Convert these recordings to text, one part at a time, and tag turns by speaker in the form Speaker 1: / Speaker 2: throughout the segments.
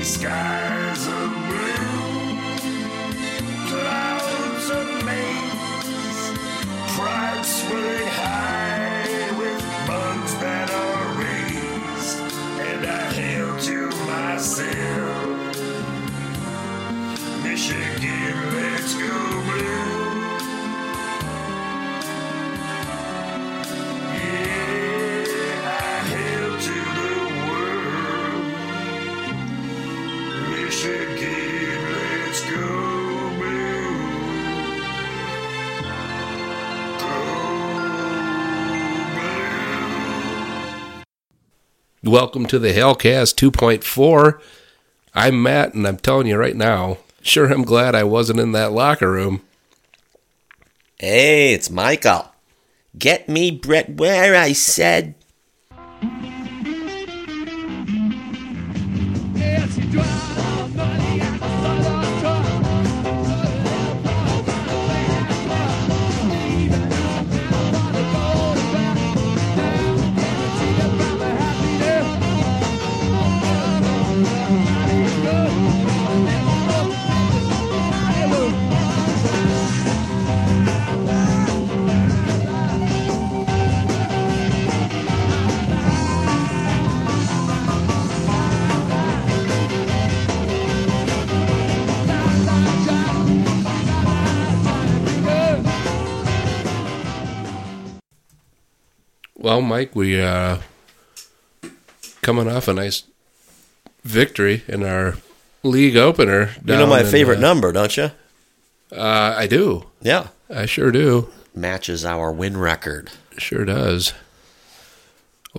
Speaker 1: see
Speaker 2: Welcome to the Hellcast 2.4. I'm Matt, and I'm telling you right now, sure I'm glad I wasn't in that locker room.
Speaker 3: Hey, it's Michael. Get me Brett where I said.
Speaker 2: Well, Mike, we uh coming off a nice victory in our league opener.
Speaker 3: You know my favorite
Speaker 2: uh,
Speaker 3: number, don't you?
Speaker 2: Uh, I do.
Speaker 3: Yeah.
Speaker 2: I sure do.
Speaker 3: Matches our win record.
Speaker 2: Sure does.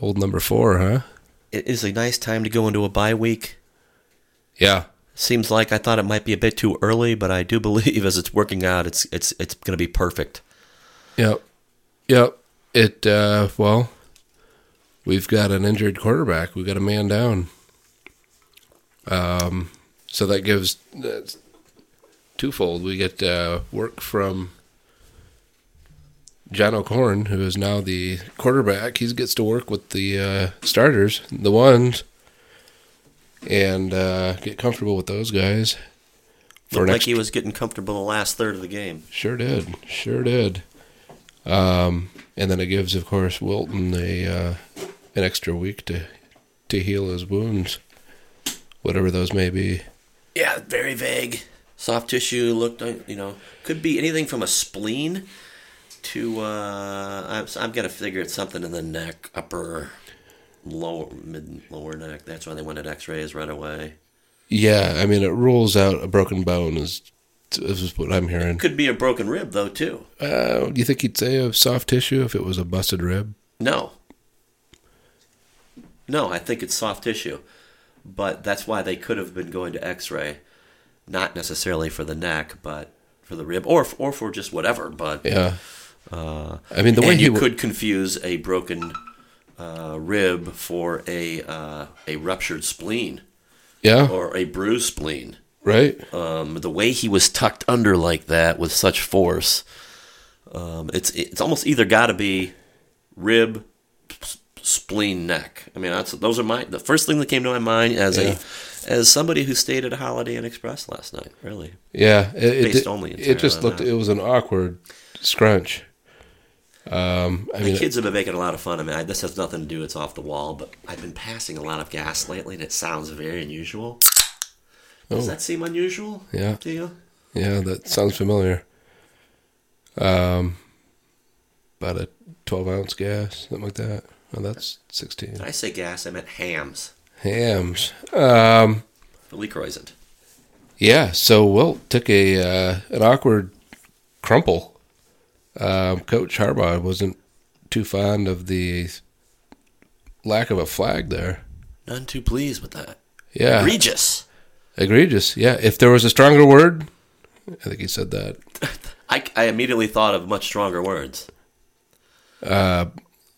Speaker 2: Old number four, huh?
Speaker 3: It is a nice time to go into a bye week.
Speaker 2: Yeah.
Speaker 3: Seems like I thought it might be a bit too early, but I do believe as it's working out, it's it's it's going to be perfect.
Speaker 2: Yep. Yep. It uh well, we've got an injured quarterback. We've got a man down. Um so that gives uh, twofold. We get uh work from John O'Korn, who is now the quarterback. He gets to work with the uh starters, the ones and uh get comfortable with those guys.
Speaker 3: Looked like he was getting comfortable the last third of the game.
Speaker 2: Sure did. Sure did. Um, and then it gives, of course, Wilton a uh, an extra week to to heal his wounds, whatever those may be.
Speaker 3: Yeah, very vague. Soft tissue looked, uh, you know, could be anything from a spleen to uh, I'm, I'm gonna figure it's something in the neck, upper, lower, mid, lower neck. That's why they wanted X-rays right away.
Speaker 2: Yeah, I mean, it rules out a broken bone. Is is what I'm hearing.
Speaker 3: Could be a broken rib though too.
Speaker 2: Uh, do you think he'd say of soft tissue if it was a busted rib?
Speaker 3: No. No, I think it's soft tissue. But that's why they could have been going to x-ray. Not necessarily for the neck, but for the rib or or for just whatever, but
Speaker 2: Yeah.
Speaker 3: uh
Speaker 2: I mean, the way
Speaker 3: you
Speaker 2: w-
Speaker 3: could confuse a broken uh, rib for a uh, a ruptured spleen
Speaker 2: Yeah.
Speaker 3: or a bruised spleen.
Speaker 2: Right.
Speaker 3: Um, the way he was tucked under like that with such force, um, it's it's almost either got to be rib, spleen, neck. I mean, that's those are my the first thing that came to my mind as
Speaker 2: Yeah.
Speaker 3: a as somebody who stayed at a Holiday Inn Express last night. Really,
Speaker 2: Yeah. It, it,
Speaker 3: Based
Speaker 2: did-
Speaker 3: only
Speaker 2: it just looked.
Speaker 3: that.
Speaker 2: It was an awkward scrunch. Um, I
Speaker 3: the
Speaker 2: mean,
Speaker 3: kids have been making a lot of fun of me. I, this has nothing to do. It's off the wall, but I've been passing a lot of gas lately, and it sounds very unusual. Does
Speaker 2: Oh.
Speaker 3: that seem unusual
Speaker 2: yeah.
Speaker 3: to you?
Speaker 2: Yeah, that sounds familiar. Um, about a twelve ounce gas, something like that. Oh, that's sixteen.
Speaker 3: When I say gas, I meant hams.
Speaker 2: Hams. Um,
Speaker 3: The Lee isn't.
Speaker 2: yeah. So Wilt took a uh, an awkward crumple. Um, Coach Harbaugh wasn't too fond of the lack of a flag there.
Speaker 3: None too pleased with that.
Speaker 2: Yeah,
Speaker 3: Egregious.
Speaker 2: Egregious. Yeah, if there was a stronger word, I think he said that.
Speaker 3: I, I immediately thought of much stronger words.
Speaker 2: Uh,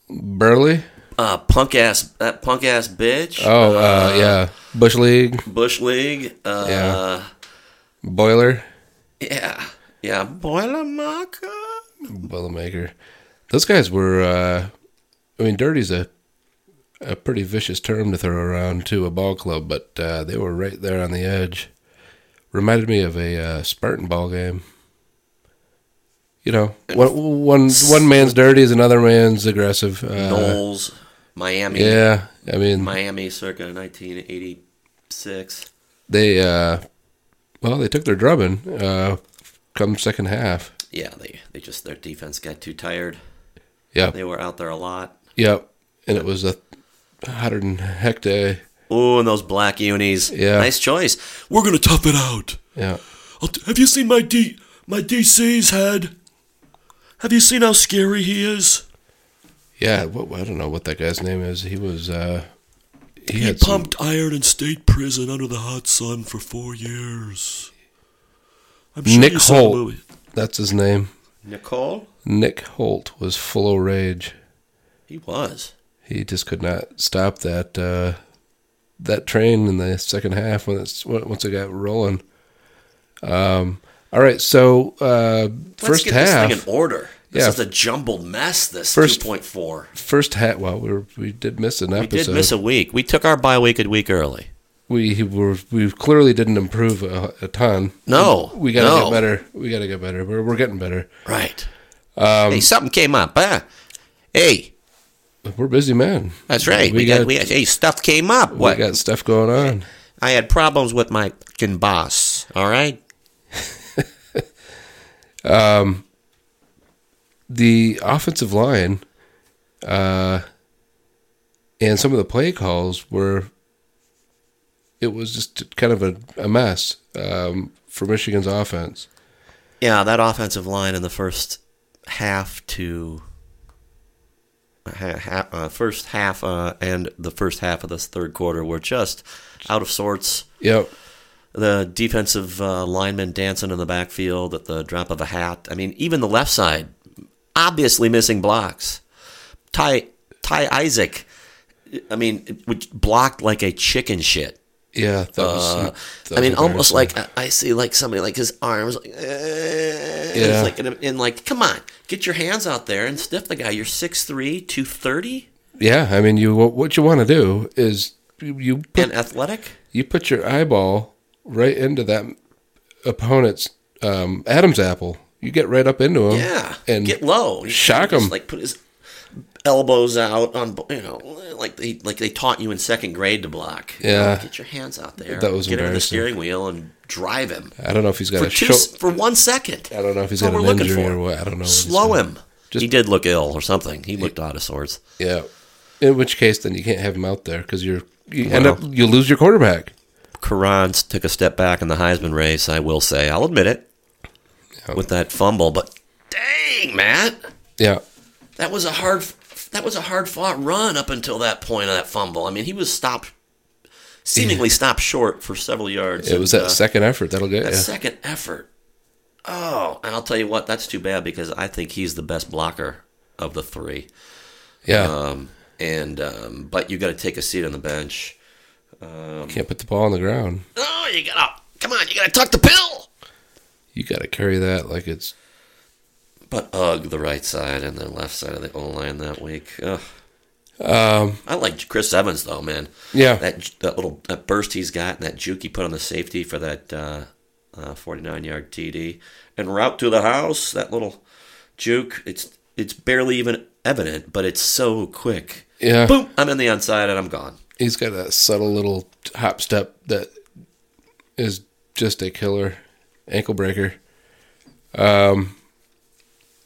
Speaker 2: Burley.
Speaker 3: Uh, punk ass, that punk ass bitch.
Speaker 2: Oh, uh, yeah. Bush League.
Speaker 3: Bush League. Uh,
Speaker 2: Yeah. Boiler.
Speaker 3: yeah, yeah. Boilermaker.
Speaker 2: Boilermaker. Those guys were. Uh, I mean, Dirty's a a pretty vicious term to throw around to a ball club, but uh, they were right there on the edge. Reminded me of a uh, Spartan ball game. You know, one, one, one man's dirty is another man's aggressive. Uh,
Speaker 3: Knowles, Miami,
Speaker 2: yeah, I mean,
Speaker 3: Miami, circa 1986.
Speaker 2: they uh, well, they took their drubbing uh, come second half.
Speaker 3: Yeah, they they just their defense got too tired.
Speaker 2: Yeah,
Speaker 3: They were out there a lot.
Speaker 2: yep, and it was a hundred and heck day.
Speaker 3: Oh, and those black unis.
Speaker 2: Yeah.
Speaker 3: Nice choice.
Speaker 1: We're gonna tough it out.
Speaker 2: Yeah,
Speaker 1: t- have you seen my D my DC's head? Have you seen how scary he is?
Speaker 2: yeah. What, I don't know what that guy's name is. He was uh, he,
Speaker 1: He
Speaker 2: had some-
Speaker 1: pumped iron in state prison under the hot sun for four years. I'm
Speaker 2: Nick
Speaker 1: saw the
Speaker 2: Holt. That's his name.
Speaker 3: Nicole?
Speaker 2: Nick Holt was full of rage.
Speaker 3: He was.
Speaker 2: He just could not stop that uh, that train in the second half when it's once it got rolling. Um, all right, so uh,
Speaker 3: Let's
Speaker 2: first
Speaker 3: get
Speaker 2: half,
Speaker 3: this thing in order. This
Speaker 2: Yeah.
Speaker 3: is a jumbled mess, this
Speaker 2: First-
Speaker 3: 2.4.
Speaker 2: first half. Well, we were, we did miss an episode.
Speaker 3: We did miss a week. We took our bye week a week early.
Speaker 2: we were we clearly didn't improve a, a ton.
Speaker 3: No,
Speaker 2: we got to
Speaker 3: no.
Speaker 2: get better. We got to get better. We're we're getting better.
Speaker 3: Right.
Speaker 2: Um,
Speaker 3: hey, something came up. Huh? Hey,
Speaker 2: We're busy men.
Speaker 3: that's right. We,
Speaker 2: We
Speaker 3: got,
Speaker 2: got-
Speaker 3: we hey stuff came up.
Speaker 2: We
Speaker 3: What?
Speaker 2: got stuff going on.
Speaker 3: I had problems with my fucking boss. All right.
Speaker 2: Um, the offensive line uh, and some of the play calls were it was just kind of a, a mess um, for Michigan's offense.
Speaker 3: Yeah, that offensive line in the first half to ha- uh, first half uh, and the first half of this third quarter were just out of sorts.
Speaker 2: Yep.
Speaker 3: The defensive uh, lineman dancing in the backfield at the drop of a hat. I mean, even the left side, obviously missing blocks. Ty Ty Isaac, I mean, blocked like a chicken shit.
Speaker 2: Yeah, that was.
Speaker 3: Uh,
Speaker 2: that
Speaker 3: I
Speaker 2: was
Speaker 3: mean, almost like I I see like somebody like his arms like, eh,
Speaker 2: Yeah.
Speaker 3: like and, and like come on, get your hands out there and stiff the guy. You're 6'3", 230
Speaker 2: yeah. I mean, you what you want to do is you put,
Speaker 3: and athletic.
Speaker 2: you put your eyeball right into that opponent's um, Adam's apple. You get right up into him.
Speaker 3: Yeah,
Speaker 2: and
Speaker 3: get low,
Speaker 2: shock
Speaker 3: just,
Speaker 2: him.
Speaker 3: Like put his elbows out on you know like they like they taught you in second grade to block. You know,
Speaker 2: Yeah.
Speaker 3: get your hands out there.
Speaker 2: That was
Speaker 3: get over the steering wheel and drive him
Speaker 2: I don't know if he's got
Speaker 3: for
Speaker 2: a
Speaker 3: two for one second.
Speaker 2: I don't know if he's got an injury
Speaker 3: for.
Speaker 2: or what. I don't know.
Speaker 3: Slow him.
Speaker 2: Just-
Speaker 3: he did look ill or something. He looked out of sorts.
Speaker 2: Yeah. In which case, then you can't have him out there because you're you end up you lose your quarterback.
Speaker 3: Karan took a step back in the Heisman race. I will say, I'll admit it,
Speaker 2: Yeah.
Speaker 3: with that fumble. But dang, Matt,
Speaker 2: Yeah.
Speaker 3: that was a hard that was a hard fought run up until that point of that fumble. I mean, he was stopped, seemingly stopped short for several yards.
Speaker 2: It was
Speaker 3: And,
Speaker 2: that
Speaker 3: uh,
Speaker 2: second effort that'll get
Speaker 3: that second effort. Oh, and I'll tell you what, that's too bad because I think he's the best blocker of the three.
Speaker 2: Yeah.
Speaker 3: Um, and um, but you got to take a seat on the bench.
Speaker 2: Can't put the ball on the ground.
Speaker 3: Oh, you gotta come on, you gotta tuck the pill.
Speaker 2: You got to carry that like it's.
Speaker 3: But ugh, the right side and the left side of the O line that week. Ugh.
Speaker 2: Um,
Speaker 3: I like Chris Evans though, man.
Speaker 2: yeah.
Speaker 3: That that little that burst he's got and that juke he put on the safety for that uh, uh, 49 yard TD and route to the house. That little juke. It's it's barely even evident, but it's so quick.
Speaker 2: Yeah.
Speaker 3: Boom! I'm in the onside and I'm gone.
Speaker 2: He's got that subtle little hop step that is just a killer ankle breaker. Um,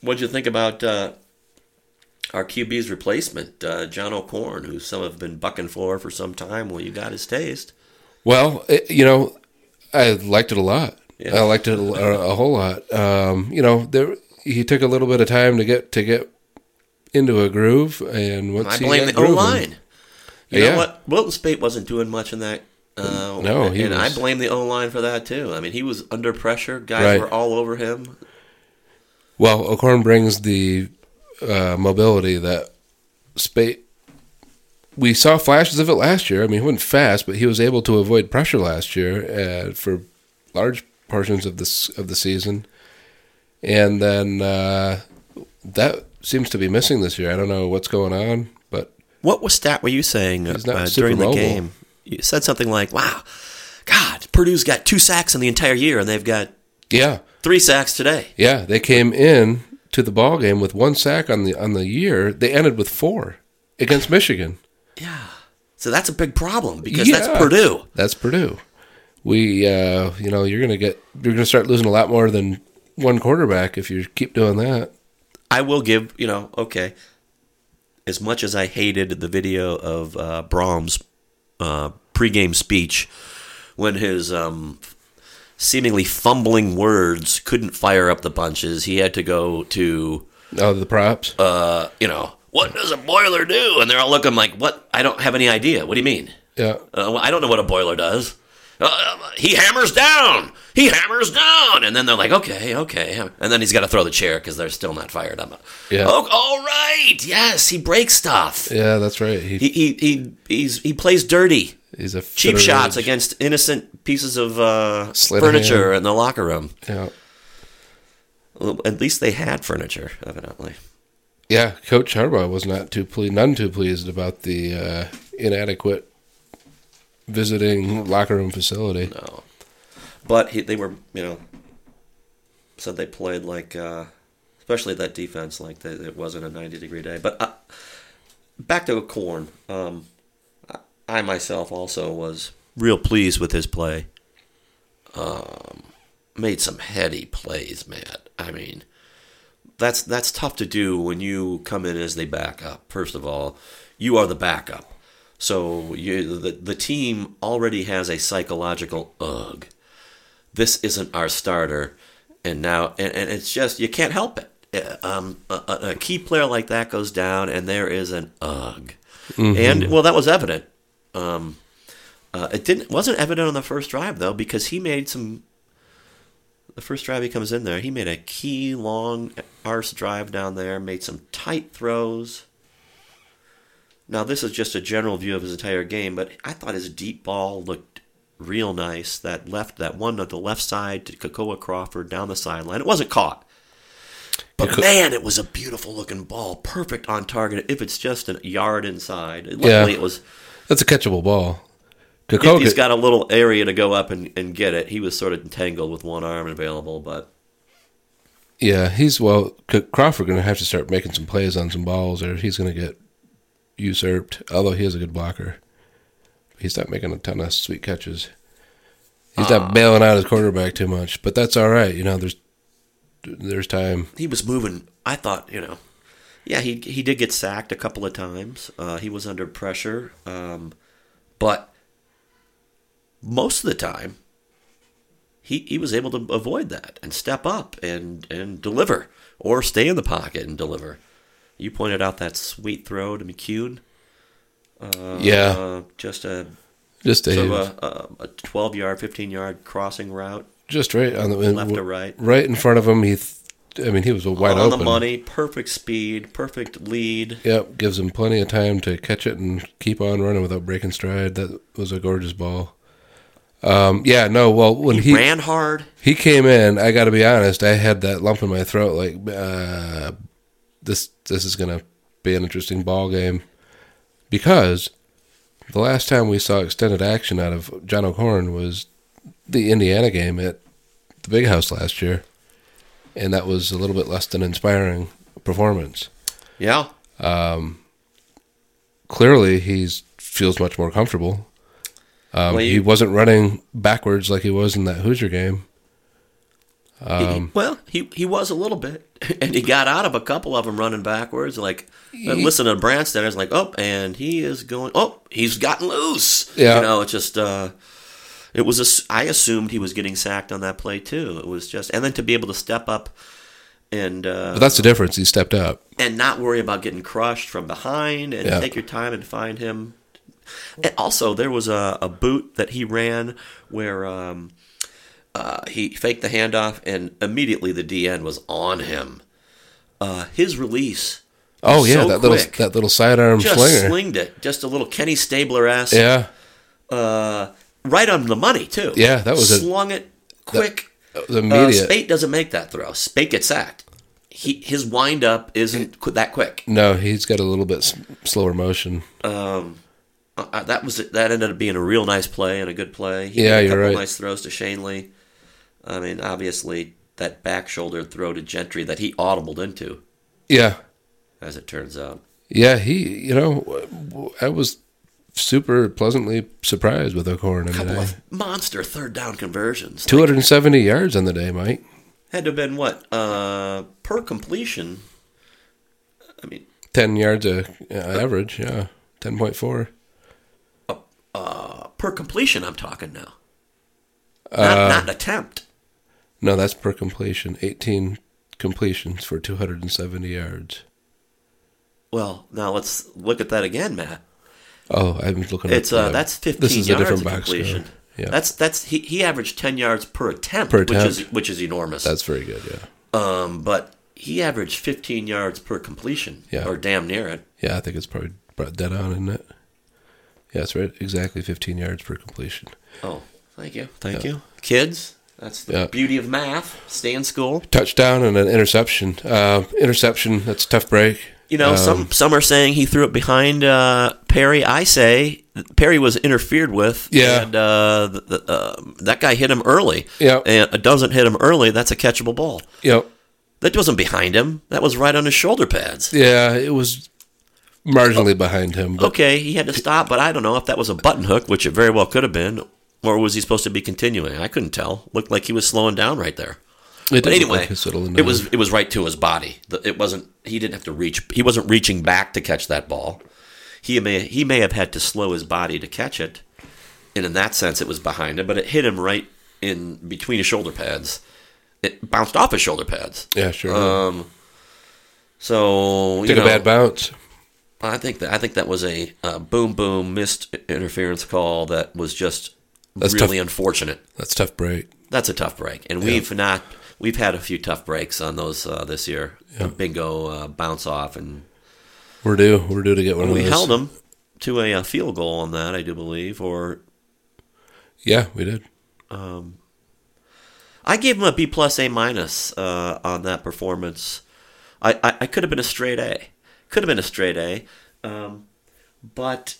Speaker 3: What'd you think about uh, our QB's replacement, uh, John O'Korn, who some have been bucking for for some time? Well, you got his taste.
Speaker 2: well, it, you know, I liked it a lot.
Speaker 3: Yeah.
Speaker 2: I liked it a, a whole lot. Um, you know, there he took a little bit of time to get to get into a groove, and once
Speaker 3: I blame the O line. You
Speaker 2: Yeah.
Speaker 3: know what? Wilton Speight wasn't doing much in that. Uh,
Speaker 2: No, he
Speaker 3: and I blame the O line for that too. I mean, he was under pressure. Guys
Speaker 2: Right.
Speaker 3: were all over him.
Speaker 2: Well, O'Korn brings the uh, mobility that Speight. We saw flashes of it last year. I mean, he wasn't fast, but he was able to avoid pressure last year uh, for large portions of this of the season. And then uh, that seems to be missing this year. I don't know what's going on, but
Speaker 3: What was stat were you saying uh, during the game? You said something like, "Wow, God, Purdue's got two sacks in the entire year, and they've got
Speaker 2: Yeah,
Speaker 3: three sacks today."
Speaker 2: yeah. They came in to the ball game with one sack on the on the year. They ended with four against Michigan.
Speaker 3: Yeah. So that's a big problem because that's Purdue.
Speaker 2: That's Purdue. We, uh, you know, you're gonna get you're gonna start losing a lot more than one quarterback if you keep doing that.
Speaker 3: I will give, you know, okay. As much as I hated the video of uh, Brohm's uh, pregame speech when his um, seemingly fumbling words couldn't fire up the bunches, he had to go to,
Speaker 2: Oh, the props.
Speaker 3: uh, you know, what does a boiler do? And they're all looking like, what? I don't have any idea. What do you mean?
Speaker 2: yeah,
Speaker 3: Uh, well, I don't know what a boiler does. Uh, he hammers down. He hammers down, and then they're like, "Okay, okay," and then he's got to throw the chair because they're still not fired up.
Speaker 2: Yeah.
Speaker 3: Oh, all right. Yes, he breaks stuff.
Speaker 2: yeah. That's right. He,
Speaker 3: He he he he's, he plays dirty,
Speaker 2: he's a
Speaker 3: cheap shots against innocent pieces of uh, furniture in the locker room.
Speaker 2: Yeah,
Speaker 3: Well, at least they had furniture, evidently.
Speaker 2: yeah. Coach Harbaugh was not too pleased, none too pleased about the uh, inadequate visiting locker room facility.
Speaker 3: No, but he, they were, you know, said they played like, uh, especially that defense, like that it wasn't a ninety degree day. But uh, back to Korn, um, I, myself also was real pleased with his play. Um, made some heady plays, Matt. I mean, that's that's tough to do when you come in as the backup. First of all, you are the backup, so you the the team already has a psychological ugh. This isn't our starter, and now and, and it's just you can't help it. Uh, Um, a, a- a key player like that goes down, and there is an ugh, and well, that was evident. Um, uh, it didn't wasn't evident on the first drive though because he made some. The first drive he comes in there, he made a key long arse drive down there, made some tight throws. Now this is just a general view of his entire game, but I thought his deep ball looked real nice. That left, that one on the left side to Kekoa Crawford down the sideline. It wasn't caught, but
Speaker 2: Kako-
Speaker 3: man, it was a beautiful looking ball, perfect on target. If it's just a yard inside, luckily
Speaker 2: Yeah.
Speaker 3: it was.
Speaker 2: That's a catchable ball.
Speaker 3: If he's got a little area to go up and, and get it. He was sort of entangled with one arm available, but
Speaker 2: yeah, he's well. Crawford going to have to start making some plays on some balls, or he's going to get usurped. Although he is a good blocker, he's not making a ton of sweet catches. He's not ah. bailing out his quarterback too much, but that's all right. You know, there's there's time.
Speaker 3: he was moving. I thought, you know, yeah, he he did get sacked a couple of times. Uh, he was under pressure, um, but most of the time, he he was able to avoid that and step up and and deliver or stay in the pocket and deliver. You pointed out that sweet throw to McCune. Uh,
Speaker 2: Yeah.
Speaker 3: just a
Speaker 2: Just a,
Speaker 3: sort of a, a, a twelve yard, fifteen yard crossing route.
Speaker 2: just right on the
Speaker 3: Left to right.
Speaker 2: right in front of him. He, th- I mean, he was a wide
Speaker 3: on
Speaker 2: open.
Speaker 3: the money, perfect speed, perfect lead.
Speaker 2: Yep, gives him plenty of time to catch it and keep on running without breaking stride. That was a gorgeous ball. Um, yeah, no, well, when
Speaker 3: He,
Speaker 2: he
Speaker 3: ran hard.
Speaker 2: he came in, I got to be honest, I had that lump in my throat. Like, uh, this this is gonna be an interesting ball game because the last time we saw extended action out of John O'Korn was the Indiana game at the Big House last year, and that was a little bit less than inspiring performance.
Speaker 3: Yeah.
Speaker 2: Um, clearly he's feels much more comfortable. Um,
Speaker 3: Well,
Speaker 2: he wasn't running backwards like he was in that Hoosier game.
Speaker 3: He-
Speaker 2: Um,
Speaker 3: well, he he was a little bit, and he got out of a couple of them running backwards. Like, uh, listen to Brandstatter, it's like, oh, and he is going. Oh, he's gotten loose.
Speaker 2: Yeah.
Speaker 3: you know, it's just. uh it was. a, I assumed he was getting sacked on that play too. It was just, and then to be able to step up and uh,
Speaker 2: But that's the difference. He stepped up.
Speaker 3: and not worry about getting crushed from behind and
Speaker 2: Yeah.
Speaker 3: take your time and find him. And also, there was a, a boot that he ran where um, uh, he faked the handoff and immediately the DN was on him. Uh, his release,
Speaker 2: Oh yeah,
Speaker 3: So
Speaker 2: that little that little sidearm
Speaker 3: just
Speaker 2: slinger.
Speaker 3: slinged it, just a little Kenny Stabler ass.
Speaker 2: Yeah,
Speaker 3: uh, right on the money too.
Speaker 2: Yeah, that was a-
Speaker 3: slung it quick.
Speaker 2: that was
Speaker 3: Uh. Speight doesn't make that throw. Speight gets sacked. he his wind up isn't that quick.
Speaker 2: No, he's got a little bit s- slower motion.
Speaker 3: Um, uh, uh, that was that ended up being a real nice play and a good play. He
Speaker 2: Yeah,
Speaker 3: a
Speaker 2: you're
Speaker 3: couple
Speaker 2: right.
Speaker 3: Nice throws to Schoenle. I mean, obviously that back shoulder throw to Gentry that he audibled into,
Speaker 2: Yeah,
Speaker 3: as it turns out.
Speaker 2: yeah. He, you know, I was super pleasantly surprised with O'Korn
Speaker 3: A couple of monster third down conversions.
Speaker 2: Two hundred and seventy yards on the day, Mike.
Speaker 3: Had to have been what uh, per completion. I mean,
Speaker 2: Ten yards a uh, average. Yeah, ten point four.
Speaker 3: uh, per completion. I'm talking now. Not,
Speaker 2: Uh,
Speaker 3: not an attempt.
Speaker 2: No, that's per completion. Eighteen completions for two hundred and seventy yards.
Speaker 3: Well, now let's look at that again, Matt.
Speaker 2: Oh, I'm looking.
Speaker 3: It's
Speaker 2: at,
Speaker 3: uh, that's 15
Speaker 2: This is a
Speaker 3: yards
Speaker 2: different
Speaker 3: of completion.
Speaker 2: Yeah,
Speaker 3: That's that's he, he averaged 10 yards per attempt,
Speaker 2: Per
Speaker 3: which is which is enormous.
Speaker 2: that's very good. Yeah,
Speaker 3: um, but he averaged 15 yards per completion,
Speaker 2: Yeah.
Speaker 3: or damn near it.
Speaker 2: yeah. I think it's probably brought dead on, isn't it? Yeah, that's right. Exactly fifteen yards per completion.
Speaker 3: Oh, thank you, thank you, kids. That's the
Speaker 2: Yeah.
Speaker 3: beauty of math. Stay in school.
Speaker 2: Touchdown and an interception. Uh, interception. That's a tough break.
Speaker 3: You know,
Speaker 2: Um,
Speaker 3: some some are saying he threw it behind uh, Perry. I say Perry was interfered with.
Speaker 2: Yeah.
Speaker 3: and uh, the, the, uh, that guy hit him early.
Speaker 2: Yeah.
Speaker 3: and it doesn't hit him early. That's a catchable ball.
Speaker 2: Yep.
Speaker 3: That wasn't behind him. That was right on his shoulder pads.
Speaker 2: Yeah, it was marginally behind him, but
Speaker 3: Okay, he had to stop, but I don't know if that was a button hook, which it very well could have been, or was he supposed to be continuing? I couldn't tell. Looked like he was slowing down right there.
Speaker 2: It
Speaker 3: But anyway,
Speaker 2: like
Speaker 3: it was it was right to his body. It wasn't. He didn't have to reach. He wasn't reaching back to catch that ball. He may he may have had to slow his body to catch it, and in that sense, it was behind him. But it hit him right in between his shoulder pads. It bounced off his shoulder pads.
Speaker 2: yeah, sure.
Speaker 3: Um. So you
Speaker 2: Took
Speaker 3: know,
Speaker 2: a bad bounce.
Speaker 3: I think that I think that was a uh, boom boom missed interference call that was just
Speaker 2: That's
Speaker 3: really
Speaker 2: tough.
Speaker 3: unfortunate.
Speaker 2: That's tough break.
Speaker 3: That's a tough break, and we've not we've had a few tough breaks on those uh, this year.
Speaker 2: Yeah.
Speaker 3: Bingo uh, bounce off, and
Speaker 2: We're due. We're due to get one of
Speaker 3: we held them to a, uh field goal on that, I do believe. Or
Speaker 2: Yeah, we did.
Speaker 3: um, I gave him a B plus A minus uh, on that performance. I, I, I could have been a straight A, could have been a straight A, um, but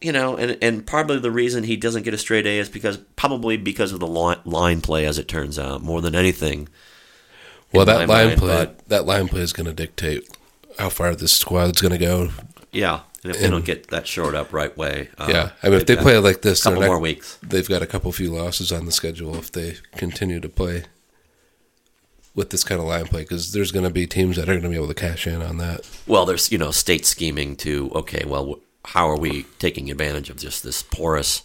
Speaker 3: you know, and and probably the reason he doesn't get a straight A is because probably because of the line, line play, as it turns out, more than anything.
Speaker 2: Well, that line
Speaker 3: mind,
Speaker 2: play.
Speaker 3: but-
Speaker 2: That line play is going to dictate how far this squad's going to go.
Speaker 3: Yeah, and if they don't get that short up right way, uh,
Speaker 2: yeah, I mean, if they play like this,
Speaker 3: a couple
Speaker 2: not-
Speaker 3: more weeks.
Speaker 2: they've got a couple few losses on the schedule if they continue to play with this kind of line play because there's going to be teams that are going to be able to cash in on that.
Speaker 3: Well, there's you know state scheming to okay, well, how are we taking advantage of just this porous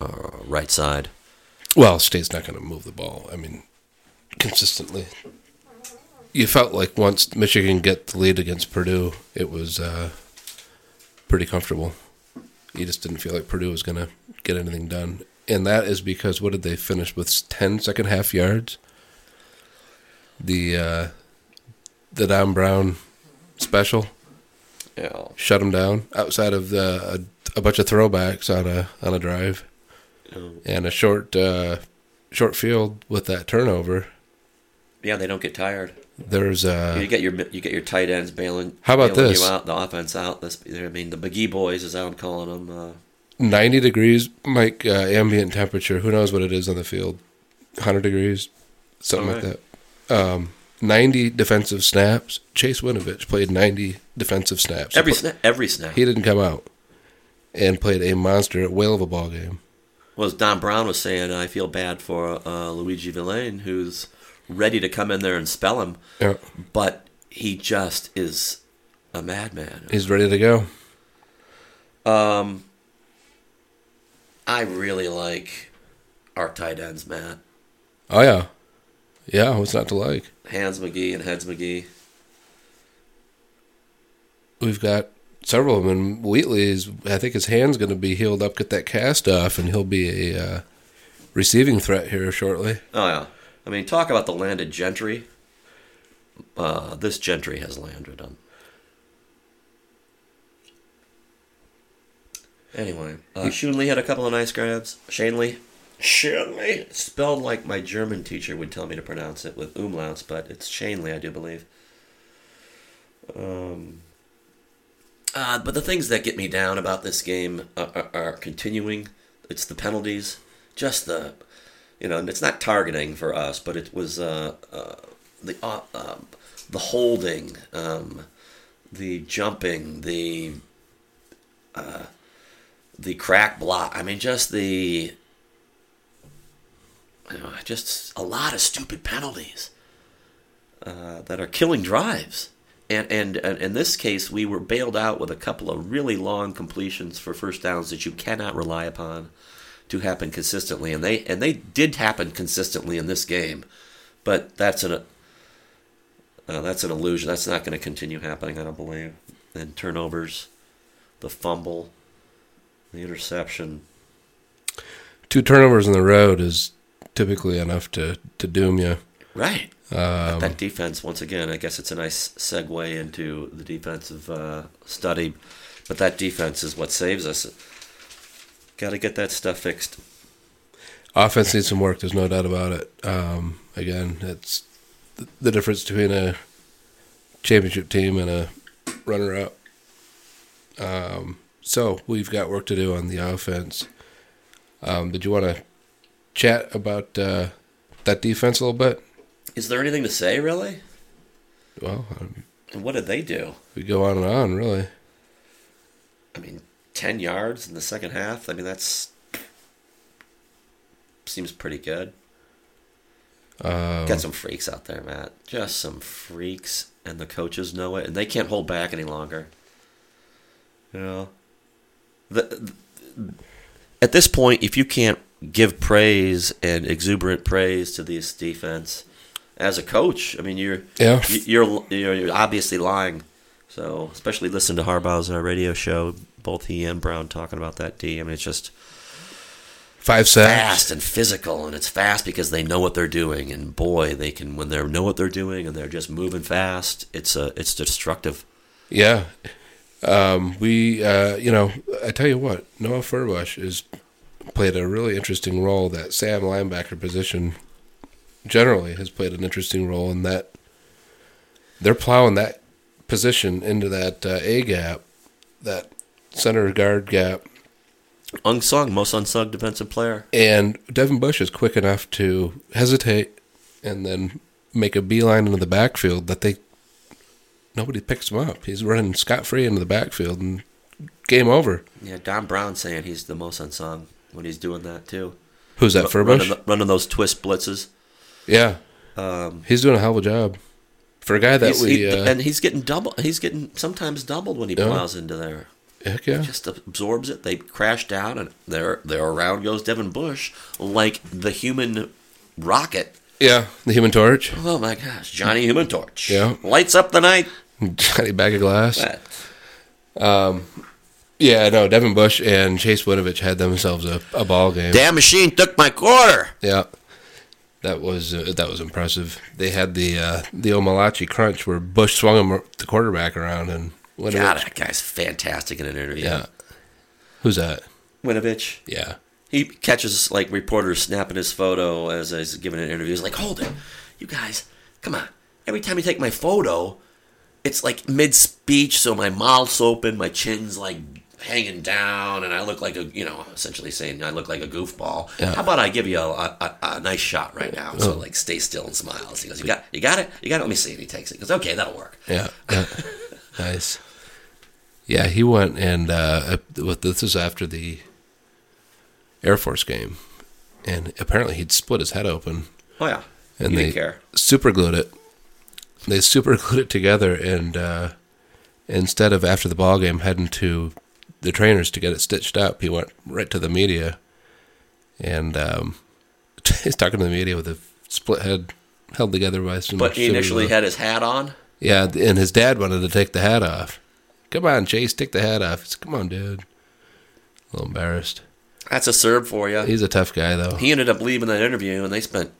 Speaker 3: uh, right side?
Speaker 2: Well, State's not going to move the ball. I mean, consistently. You felt like once Michigan get the lead against Purdue, it was uh, pretty comfortable. You just didn't feel like Purdue was going to get anything done, and that is because what did they finish with 10 second half yards? The uh, the Don Brown special
Speaker 3: Yeah,
Speaker 2: shut them down outside of the a, a bunch of throwbacks on a on a drive and a short uh, short field with that turnover.
Speaker 3: yeah, they don't get tired.
Speaker 2: There's
Speaker 3: you
Speaker 2: uh,
Speaker 3: get your you get your tight ends bailing.
Speaker 2: How about
Speaker 3: bailing
Speaker 2: this?
Speaker 3: You out the offense out. This, I mean, the McGee boys, as I'm calling them. Uh,
Speaker 2: 90 degrees, Mike, uh, ambient temperature. Who knows what it is on the field? 100 degrees, something
Speaker 3: All
Speaker 2: like that. Um, 90 defensive snaps. Chase Winovich played 90 defensive snaps.
Speaker 3: every snap, every snap.
Speaker 2: He didn't come out and played a monster whale of a ball game.
Speaker 3: Well, as Don Brown was saying, I feel bad for uh, Luiji Vilain, who's ready to come in there and spell him,
Speaker 2: Yeah,
Speaker 3: but he just is a madman.
Speaker 2: he's ready to go.
Speaker 3: Um, I really like our tight ends, Matt.
Speaker 2: Oh yeah, yeah. What's not to like?
Speaker 3: Hands McGee and Heads McGee.
Speaker 2: We've got several of them. And Wheatley is, I think his hand's going to be healed up, get that cast off, and he'll be a uh, receiving threat here shortly.
Speaker 3: Oh yeah, I mean, talk about the landed gentry. Uh, this gentry has landed on. Anyway, uh, Shunley had a couple of nice grabs. Shanley, Shanley, spelled like my German teacher would tell me to pronounce it with umlauts, but it's Shanley, I do believe. Uh, but the things that get me down about this game are, are, are continuing. It's the penalties, just the, you know, and it's not targeting for us, but it was uh, uh, the uh, um, the holding, um, the jumping, the uh, the crack block. I mean, just the, just a lot of stupid penalties uh, that are killing drives. And, and and in this case, we were bailed out with a couple of really long completions for first downs that you cannot rely upon to happen consistently, and they and they did happen consistently in this game, but that's an uh, that's an illusion. That's not going to continue happening, I don't believe. And turnovers, the fumble, the interception.
Speaker 2: Two turnovers in the road is typically enough to, to doom you.
Speaker 3: Right. But that defense, once again, I guess it's a nice segue into the defensive uh, study. But that defense is what saves us. Got to get that stuff fixed.
Speaker 2: Offense needs some work. There's no doubt about it. Um, again, it's th- the difference between a championship team and a runner-up. Um, so we've got work to do on the offense. Um, did you want to chat about uh, that defense a little bit?
Speaker 3: Is there anything to say, really?
Speaker 2: Well, um,
Speaker 3: And what did they do?
Speaker 2: we go on and on, really.
Speaker 3: I mean, 10 yards in the second half? I mean, that's. Seems pretty good.
Speaker 2: Um,
Speaker 3: Got some freaks out there, Matt. Just some freaks, and the coaches know it, and they can't hold back any longer. You know, the, the- at this point, if you can't give praise and exuberant praise to this defense as a coach, I mean, you're
Speaker 2: Yeah.
Speaker 3: you're you're, you're obviously lying. So, especially listen to Harbaugh's uh, radio show, both he and Brown talking about that D. I mean, it's just
Speaker 2: Five sacks.
Speaker 3: fast and physical, and it's fast because they know what they're doing. And boy, they can when they know what they're doing and they're just moving fast. It's a it's destructive.
Speaker 2: Yeah. Um, we, uh, you know, I tell you what, Noah Furbush has played a really interesting role. That Sam linebacker position generally has played an interesting role in that they're plowing that position into that uh, A gap, that center guard gap.
Speaker 3: Unsung, most unsung defensive player.
Speaker 2: And Devin Bush is quick enough to hesitate and then make a beeline into the backfield that they nobody picks him up. He's running scot free into the backfield and game over.
Speaker 3: Yeah, Don Brown saying he's the most unsung when he's doing that too.
Speaker 2: Who's that,
Speaker 3: Running,
Speaker 2: Furbush?
Speaker 3: the- running those twist blitzes.
Speaker 2: Yeah,
Speaker 3: Um,
Speaker 2: he's doing a hell of a job for a guy that we.
Speaker 3: he-
Speaker 2: uh,
Speaker 3: and he's getting double. He's getting sometimes doubled when he
Speaker 2: Yeah.
Speaker 3: plows into there.
Speaker 2: heck yeah,
Speaker 3: just absorbs it. They crash down, and there, there around goes Devin Bush, like the human rocket.
Speaker 2: yeah, the Human Torch,
Speaker 3: Oh my gosh, Johnny Human Torch.
Speaker 2: Yeah.
Speaker 3: lights up the night.
Speaker 2: Johnny Bag of Glass.
Speaker 3: That-
Speaker 2: Yeah, no, Devin Bush and Chase Winovich had themselves a, a ball game.
Speaker 3: Damn machine took my quarter.
Speaker 2: Yeah, that was uh, that was impressive. They had the uh, the Omalachi crunch where Bush swung him the quarterback around and Winovich.
Speaker 3: God, that guy's fantastic in an interview.
Speaker 2: Yeah, who's that?
Speaker 3: Winovich.
Speaker 2: Yeah,
Speaker 3: He catches like reporters snapping his photo as he's giving an interview. He's like, "Hold it, you guys, come on! Every time you take my photo, it's like mid speech, so my mouth's open, my chin's like hanging down, and I look like a you know essentially saying I look like a goofball.
Speaker 2: Yeah.
Speaker 3: How about I give you a, a, a nice shot right now? So like stay still and smiles. He goes, "You got you got it, you got it. Let me see." And he takes it. He goes, "Okay, that'll work."
Speaker 2: yeah, yeah. nice. Yeah, he went and uh, uh, this is after the Air Force game, and apparently he'd split his head open
Speaker 3: Oh yeah,
Speaker 2: and they
Speaker 3: care.
Speaker 2: super glued it. They super glued it together, and uh, instead of after the ball game heading to the trainers to get it stitched up, he went right to the media, and um, he's talking to the media with a split head held together by some.
Speaker 3: But he initially had his hat on.
Speaker 2: yeah, and his dad wanted to take the hat off. Come on, Chase, take the hat off. Come on, dude. A little embarrassed.
Speaker 3: That's a serve for you.
Speaker 2: He's a tough guy, though.
Speaker 3: he ended up leaving that interview, and they spent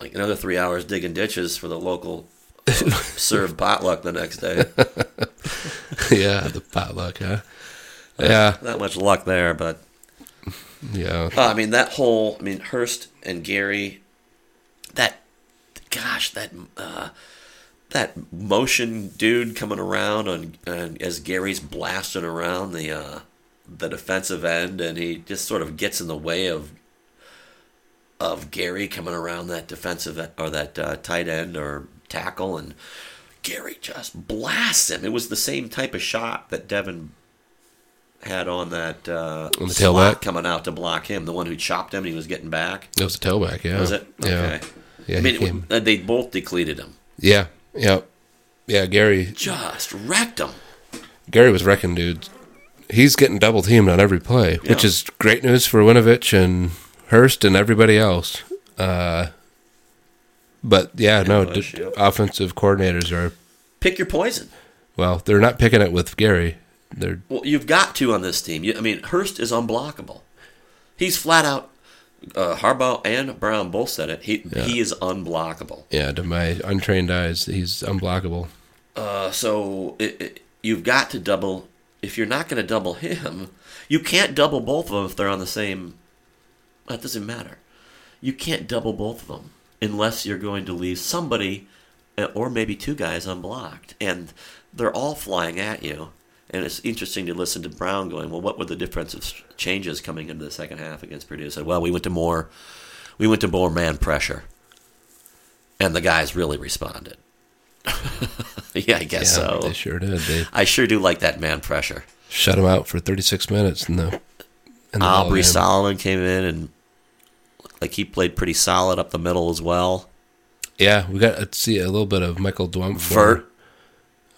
Speaker 3: like another three hours digging ditches for the local uh, serve potluck the next day.
Speaker 2: yeah, the potluck, huh? Yeah,
Speaker 3: Not much luck there, but
Speaker 2: yeah.
Speaker 3: uh, I mean that whole I mean Hurst and Gary, that gosh that uh, that motion dude coming around on, and as Gary's blasting around the uh, the defensive end, and he just sort of gets in the way of of Gary coming around that defensive or that uh, tight end or tackle, and Gary just blasts him. It was the same type of shot that Devin had on that uh,
Speaker 2: On the tailback?
Speaker 3: coming out to block him. The one who chopped him, and he was getting back.
Speaker 2: It was a tailback, yeah.
Speaker 3: Was it?
Speaker 2: Yeah.
Speaker 3: Okay.
Speaker 2: Yeah,
Speaker 3: I mean,
Speaker 2: came-
Speaker 3: it- they both depleted him.
Speaker 2: yeah, yeah. Yeah, Gary
Speaker 3: Just wrecked him.
Speaker 2: Gary was wrecking dudes. He's getting double teamed on every play, which is great news for Winovich and Hurst and everybody else. Uh, but yeah, no, d- offensive coordinators are
Speaker 3: Pick your poison.
Speaker 2: well. They're not picking it with Gary. They're
Speaker 3: Well, you've got to on this team. You, I mean, Hurst is unblockable. He's flat out. Uh, Harbaugh and Brown both said it. He he is unblockable.
Speaker 2: yeah, to my untrained eyes, he's unblockable.
Speaker 3: Uh, so it, it, you've got to double. If you're not going to double him, you can't double both of them if they're on the same. That doesn't matter. You can't double both of them unless you're going to leave somebody, uh, or maybe two guys unblocked, and they're all flying at you. And it's interesting to listen to Brown going, "Well, what were the defensive changes coming into the second half against Purdue?" I said, "Well, we went to more, we went to more man pressure, and the guys really responded." yeah, I guess
Speaker 2: yeah,
Speaker 3: so.
Speaker 2: they sure did. They
Speaker 3: I sure do like that man pressure.
Speaker 2: shut him out for 36 minutes in the. In the
Speaker 3: Aubrey. Solomon came in and looked like he played pretty solid up the middle as well.
Speaker 2: Yeah, we got to see a little bit of Michael Dwumfor.
Speaker 3: Vert,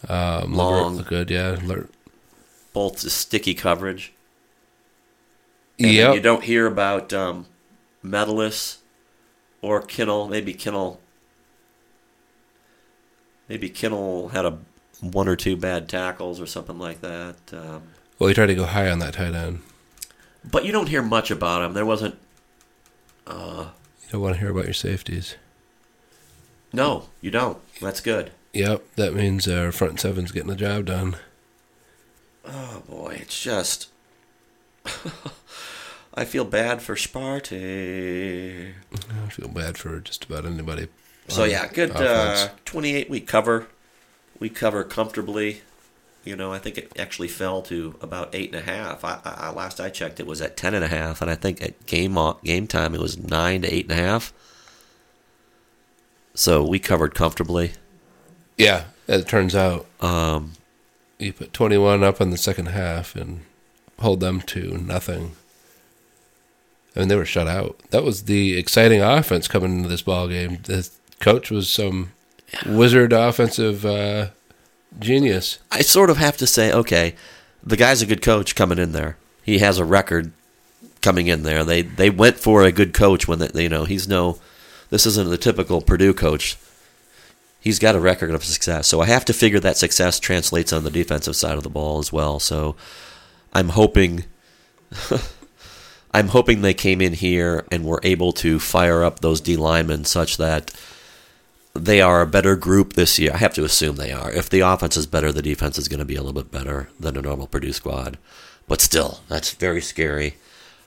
Speaker 2: um,
Speaker 3: Long.
Speaker 2: looked good. Yeah, Lavert-
Speaker 3: both the sticky coverage.
Speaker 2: Yep.
Speaker 3: You don't hear about um, Metellus or Kinnel. Maybe Kinnel. Maybe Kinnel had a one or two bad tackles or something like that. Um,
Speaker 2: Well, he tried to go high on that tight end.
Speaker 3: but you don't hear much about him. There wasn't.
Speaker 2: You don't want to hear about your safeties.
Speaker 3: No, you don't. That's good.
Speaker 2: Yep, that means our front seven's getting the job done.
Speaker 3: Oh boy, it's just. I feel bad for Sparty.
Speaker 2: I feel bad for just about anybody.
Speaker 3: So yeah, good uh, 28 week cover. We cover comfortably. You know, I think it actually fell to about eight and a half. I, I, last I checked, it was at ten and a half, and I think at game game time it was nine to eight and a half. So we covered comfortably.
Speaker 2: yeah, as it turns out,
Speaker 3: Um,
Speaker 2: you put 21 up in the second half and hold them to nothing. I mean, they were shut out. That was the exciting offense coming into this ball game. The coach was some wizard offensive uh, genius.
Speaker 3: I sort of have to say, okay, the guy's a good coach coming in there. He has a record coming in there. They they went for a good coach when they, you know he's no. This isn't the typical Purdue coach. He's got a record of success, so I have to figure that success translates on the defensive side of the ball as well. So I'm hoping. I'm hoping they came in here and were able to fire up those D linemen such that they are a better group this year. I have to assume they are. If the offense is better, the defense is going to be a little bit better than a normal Purdue squad. But still, that's very scary.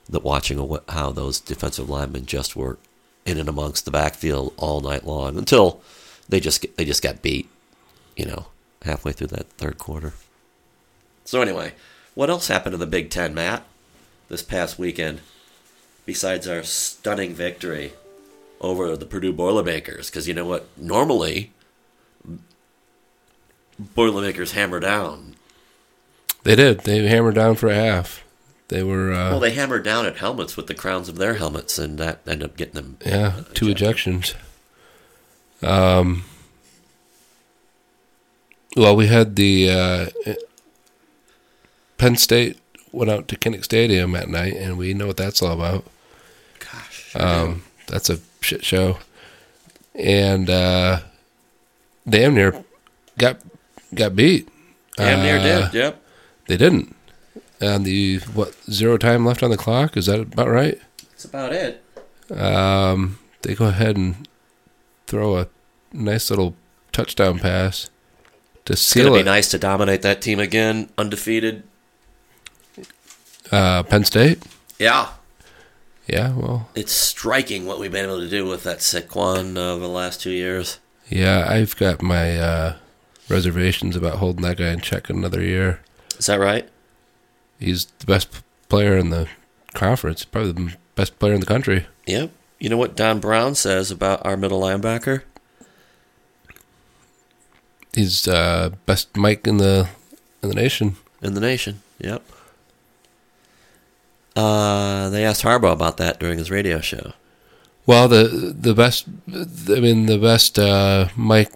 Speaker 3: That watching how those defensive linemen just were in and amongst the backfield all night long until they just they just got beat, you know, halfway through that third quarter. So anyway, what else happened in the Big Ten, Matt, this past weekend? Besides our stunning victory over the Purdue Boilermakers, because you know what? Normally, Boilermakers hammer down.
Speaker 2: They did. They hammered down for a half. They were, uh,
Speaker 3: Well, they hammered down at helmets with the crowns of their helmets, and that ended up getting them.
Speaker 2: yeah, two ejections. Um, well, we had the uh, Penn State went out to Kinnick Stadium at night, and we know what that's all about.
Speaker 3: Gosh.
Speaker 2: Um, that's a shit show, and uh, damn near got got beat.
Speaker 3: Damn near
Speaker 2: Uh,
Speaker 3: did. Yep.
Speaker 2: They didn't. And the what zero time left on the clock? Is that about right?
Speaker 3: That's about it.
Speaker 2: Um, they go ahead and throw a nice little touchdown pass to
Speaker 3: It's
Speaker 2: seal
Speaker 3: be
Speaker 2: it.
Speaker 3: nice to dominate that team again, undefeated.
Speaker 2: Uh, Penn State.
Speaker 3: Yeah.
Speaker 2: Yeah, well,
Speaker 3: It's striking what we've been able to do with that Saquon uh, over the last two years.
Speaker 2: Yeah, I've got my uh, reservations about holding that guy in check another year.
Speaker 3: Is that right?
Speaker 2: He's the best player in the conference, probably the best player in the country.
Speaker 3: Yep. You know what Don Brown says about our middle linebacker?
Speaker 2: He's uh, best Mike in the in the nation.
Speaker 3: in the nation. Yep. Uh, they asked Harbaugh about that during his radio show.
Speaker 2: Well, the the best, I mean, the best uh, Mike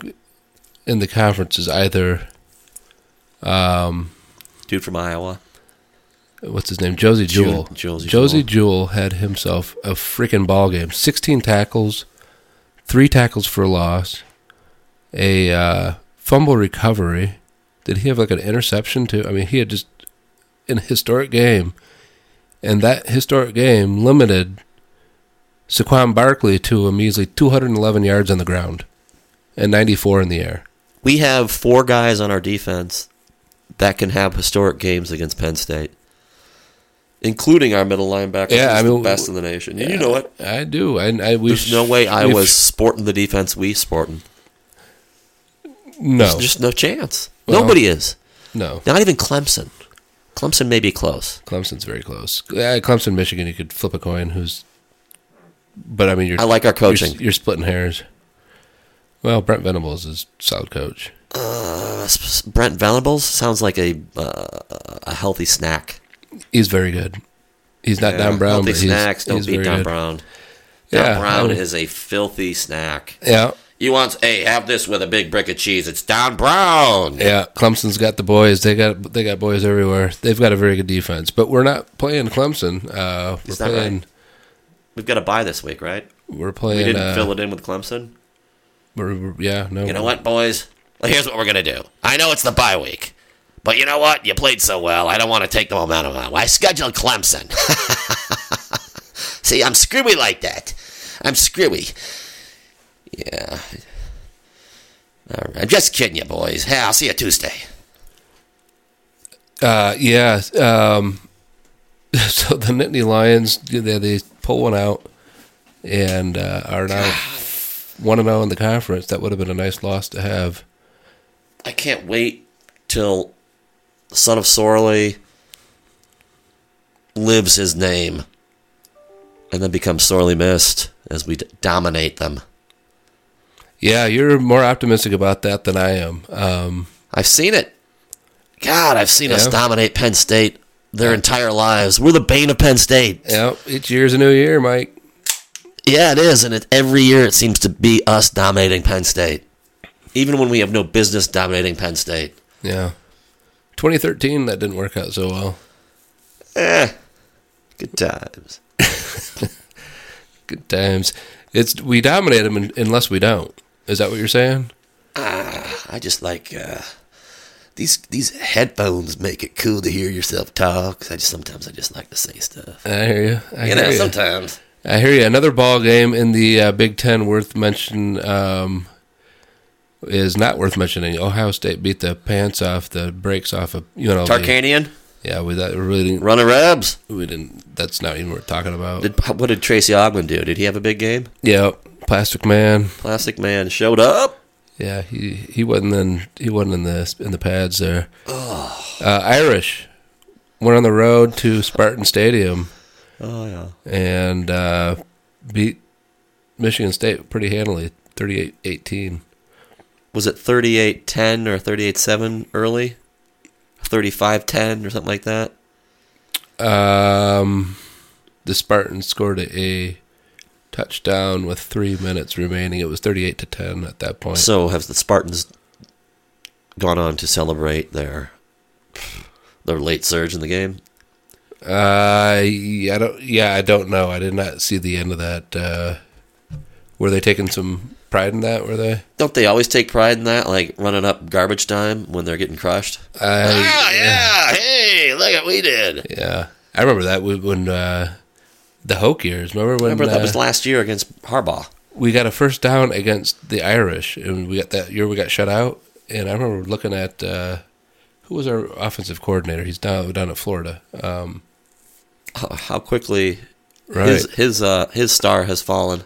Speaker 2: in the conference is either, um,
Speaker 3: Dude from Iowa.
Speaker 2: what's his name, Josey
Speaker 3: Ju-
Speaker 2: Jewell. Josey.
Speaker 3: Jewell
Speaker 2: had himself a freaking ball game. Sixteen tackles, three tackles for a loss, a uh, fumble recovery. Did he have like an interception too? I mean, he had just an historic game, and that historic game limited Saquon Barkley to a measly 211 yards on the ground and 94 in the air.
Speaker 3: We have four guys on our defense that can have historic games against Penn State, including our middle linebacker,
Speaker 2: Yeah,
Speaker 3: who's
Speaker 2: I mean,
Speaker 3: the best in the nation. And you know it.
Speaker 2: I do. I, I we
Speaker 3: There's no way I was sporting the defense we sporting.
Speaker 2: No
Speaker 3: There's just no chance.
Speaker 2: Well-
Speaker 3: Nobody is.
Speaker 2: no.
Speaker 3: Not even Clemson. Clemson may be close.
Speaker 2: Clemson's very close. Yeah, Clemson, Michigan, you could flip a coin. Who's, but I mean, you're
Speaker 3: I like our
Speaker 2: you're,
Speaker 3: coaching.
Speaker 2: you're splitting hairs. Well, Brent Venables is a solid coach.
Speaker 3: Uh, Brent Venables sounds like a uh, a healthy snack.
Speaker 2: He's very good. He's not Don Brown,
Speaker 3: Healthy
Speaker 2: but he's,
Speaker 3: snacks don't
Speaker 2: he's
Speaker 3: beat
Speaker 2: very
Speaker 3: Don
Speaker 2: good.
Speaker 3: Brown. Don
Speaker 2: Yeah,
Speaker 3: Brown
Speaker 2: mean-
Speaker 3: is a filthy snack.
Speaker 2: Yeah,
Speaker 3: You want? Hey, have this with a big brick of cheese. It's Don Brown.
Speaker 2: yeah. Clemson's got the boys. They got they got boys everywhere. They've got a very good defense, but we're not playing Clemson. Uh, we're playing.
Speaker 3: right? We've got a buy this week, right?
Speaker 2: We're playing.
Speaker 3: We didn't
Speaker 2: uh,
Speaker 3: fill it in with Clemson.
Speaker 2: We're, we're- yeah, no.
Speaker 3: You know what, boys? Well, here's what we're gonna do. I know it's the bye week, but you know what? You played so well. I don't want to take the momentum out. I scheduled Clemson. See, I'm screwy like that. I'm screwy. Yeah. All right. I'm just kidding you, boys. Hey, I'll see you Tuesday.
Speaker 2: Uh, yeah. Um, so the Nittany Lions, they, they pull one out and uh, are now one and zero in the conference. That would have been a nice loss to have.
Speaker 3: I can't wait till the son of Sorley lives his name and then becomes sorely missed as we d- dominate them.
Speaker 2: Yeah, you're more optimistic about that than I am. Um,
Speaker 3: I've seen it. God, I've seen us dominate Penn State their entire lives. We're the bane of Penn State.
Speaker 2: yeah, each year's a new year, Mike.
Speaker 3: Yeah, it is, and it, every year it seems to be us dominating Penn State, even when we have no business dominating Penn State.
Speaker 2: Yeah. 2013, that didn't work out so well.
Speaker 3: Eh, good times.
Speaker 2: Good times. It's we dominate them un- unless we don't. Is that what you're saying?
Speaker 3: I just like uh, these these headphones make it cool to hear yourself talk. I just sometimes I just like to say stuff.
Speaker 2: I hear you. I
Speaker 3: You
Speaker 2: hear
Speaker 3: know,
Speaker 2: you.
Speaker 3: sometimes.
Speaker 2: I hear you. Another ball game in the uh, Big Ten worth mention um, is not worth mentioning. Ohio State beat the pants off the brakes off of you know.
Speaker 3: Tarkanian,
Speaker 2: Yeah, we that really didn't,
Speaker 3: running Rebs.
Speaker 2: we didn't. That's not even worth talking about.
Speaker 3: Did, what did Tracy Ogman do? Did he have a big game?
Speaker 2: yeah, Plastic Man.
Speaker 3: Plastic Man showed up.
Speaker 2: Yeah, he he wasn't in he wasn't in the in the pads there. Uh, Irish went on the road to Spartan Stadium
Speaker 3: Oh yeah.
Speaker 2: and uh, beat Michigan State pretty handily, 38-18.
Speaker 3: Was it 38-10 or 38-7 early? 35-10 or something like that?
Speaker 2: Um, the Spartans scored a, a touchdown with three minutes remaining. It was thirty-eight to ten at that point.
Speaker 3: So have the Spartans gone on to celebrate their their late surge in the game?
Speaker 2: Uh, yeah, I don't. Yeah, I don't know. I did not see the end of that. Uh, were they taking some pride in that? Were they?
Speaker 3: Don't they always take pride in that, like running up garbage time when they're getting crushed?
Speaker 2: I,
Speaker 3: Ah, yeah. Hey, look at what we did.
Speaker 2: yeah. I remember that when, when uh, the Hoke years. Remember when
Speaker 3: Remember that
Speaker 2: uh,
Speaker 3: was last year against Harbaugh.
Speaker 2: we got a first down against the Irish, and we got that year we got shut out. And I remember looking at uh, who was our offensive coordinator. He's down down at Florida. Um,
Speaker 3: How quickly
Speaker 2: right.
Speaker 3: his his uh his star has fallen.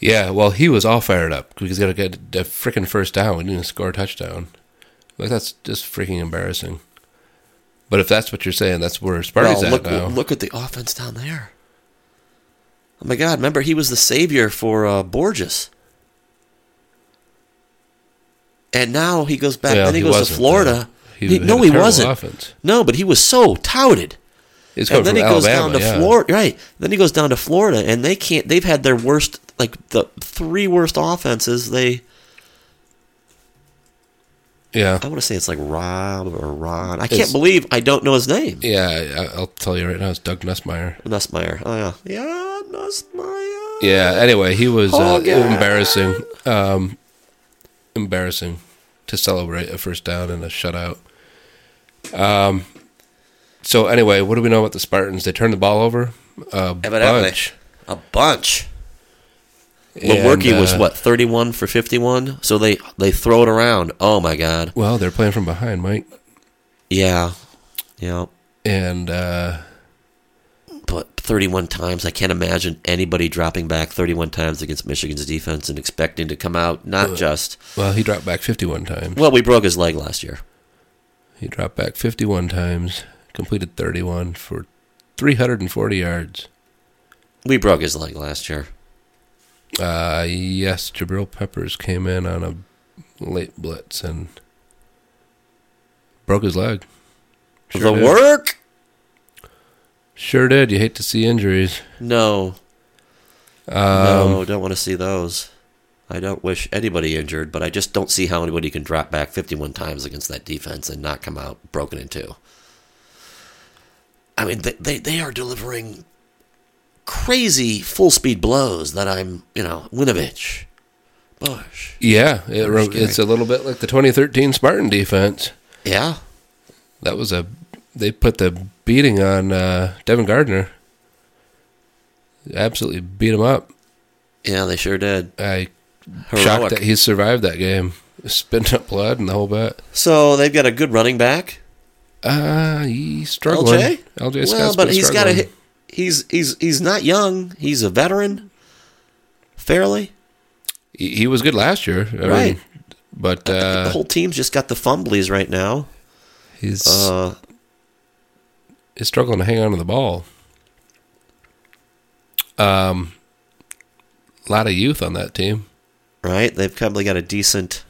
Speaker 2: Yeah, well, he was all fired up because he's got to get a freaking first down. We didn't score a touchdown. Like that's just freaking embarrassing. But if that's what you're saying, that's where Sparty's
Speaker 3: Well,
Speaker 2: at now.
Speaker 3: look at the offense down there. Oh my God! Remember, he was the savior for uh, Borges, and now he goes back. Then he, goes to Florida.
Speaker 2: He
Speaker 3: He- no, he wasn't.
Speaker 2: Offense.
Speaker 3: No, but he was so touted.
Speaker 2: He's
Speaker 3: and then he
Speaker 2: from
Speaker 3: goes
Speaker 2: Alabama,
Speaker 3: down to
Speaker 2: yeah.
Speaker 3: Florida. Right. Then he goes down to Florida, and they can't. They've had their worst, like the three worst offenses. They,
Speaker 2: Yeah,
Speaker 3: I want to say it's like Rob or Ron. I
Speaker 2: It's-
Speaker 3: can't believe I don't know his name.
Speaker 2: yeah. I'll tell you right now, it's Doug Nussmeier.
Speaker 3: Nussmeier. Oh yeah, yeah, Nussmeier.
Speaker 2: Yeah. Anyway, he was uh, embarrassing. Um, embarrassing to celebrate a first down and a shutout. Um. So anyway, what do we know about the Spartans? They turned the ball over a
Speaker 3: Evidently.
Speaker 2: bunch.
Speaker 3: A bunch.
Speaker 2: And,
Speaker 3: Lewerke was
Speaker 2: uh,
Speaker 3: what thirty-one for fifty-one. So they they throw it around. Oh my god.
Speaker 2: Well, they're playing from behind, Mike,
Speaker 3: Yeah, yeah.
Speaker 2: and uh,
Speaker 3: But thirty-one times, I can't imagine anybody dropping back thirty-one times against Michigan's defense and expecting to come out not just.
Speaker 2: well, he dropped back fifty-one times.
Speaker 3: Well, we broke his leg last year.
Speaker 2: He dropped back fifty-one times, completed thirty-one for three hundred and forty yards.
Speaker 3: We broke his leg last year.
Speaker 2: Uh, yes, Jabril Peppers came in on a late blitz and broke his leg. Sure
Speaker 3: the
Speaker 2: did.
Speaker 3: work?
Speaker 2: Sure did. You hate to see injuries.
Speaker 3: No,
Speaker 2: Um,
Speaker 3: no, don't want to see those. I don't wish anybody injured, but I just don't see how anybody can drop back 51 times against that defense and not come out broken in two. I mean, they, they, they are delivering crazy full speed blows that I'm, you know, Winovich, Bush.
Speaker 2: Yeah, it, it's a little bit like the 2013 Spartan defense.
Speaker 3: Yeah.
Speaker 2: That was a they put the beating on uh, Devin Gardner. Absolutely beat him up.
Speaker 3: Yeah, they sure did.
Speaker 2: I shocked that he survived that game. Spit up blood and the whole bit.
Speaker 3: So they've got a good running back.
Speaker 2: Uh, he's struggling.
Speaker 3: LJ?
Speaker 2: LJ
Speaker 3: well, but he's got a he's he's he's not young. He's a veteran, fairly.
Speaker 2: He, he was good last year. I
Speaker 3: Right.
Speaker 2: Mean, but
Speaker 3: the
Speaker 2: uh,
Speaker 3: whole team's just got the fumblies right now.
Speaker 2: he's
Speaker 3: Uh,
Speaker 2: is struggling to hang on to the ball. Um, a lot of youth on that team.
Speaker 3: right? They've probably got a decent.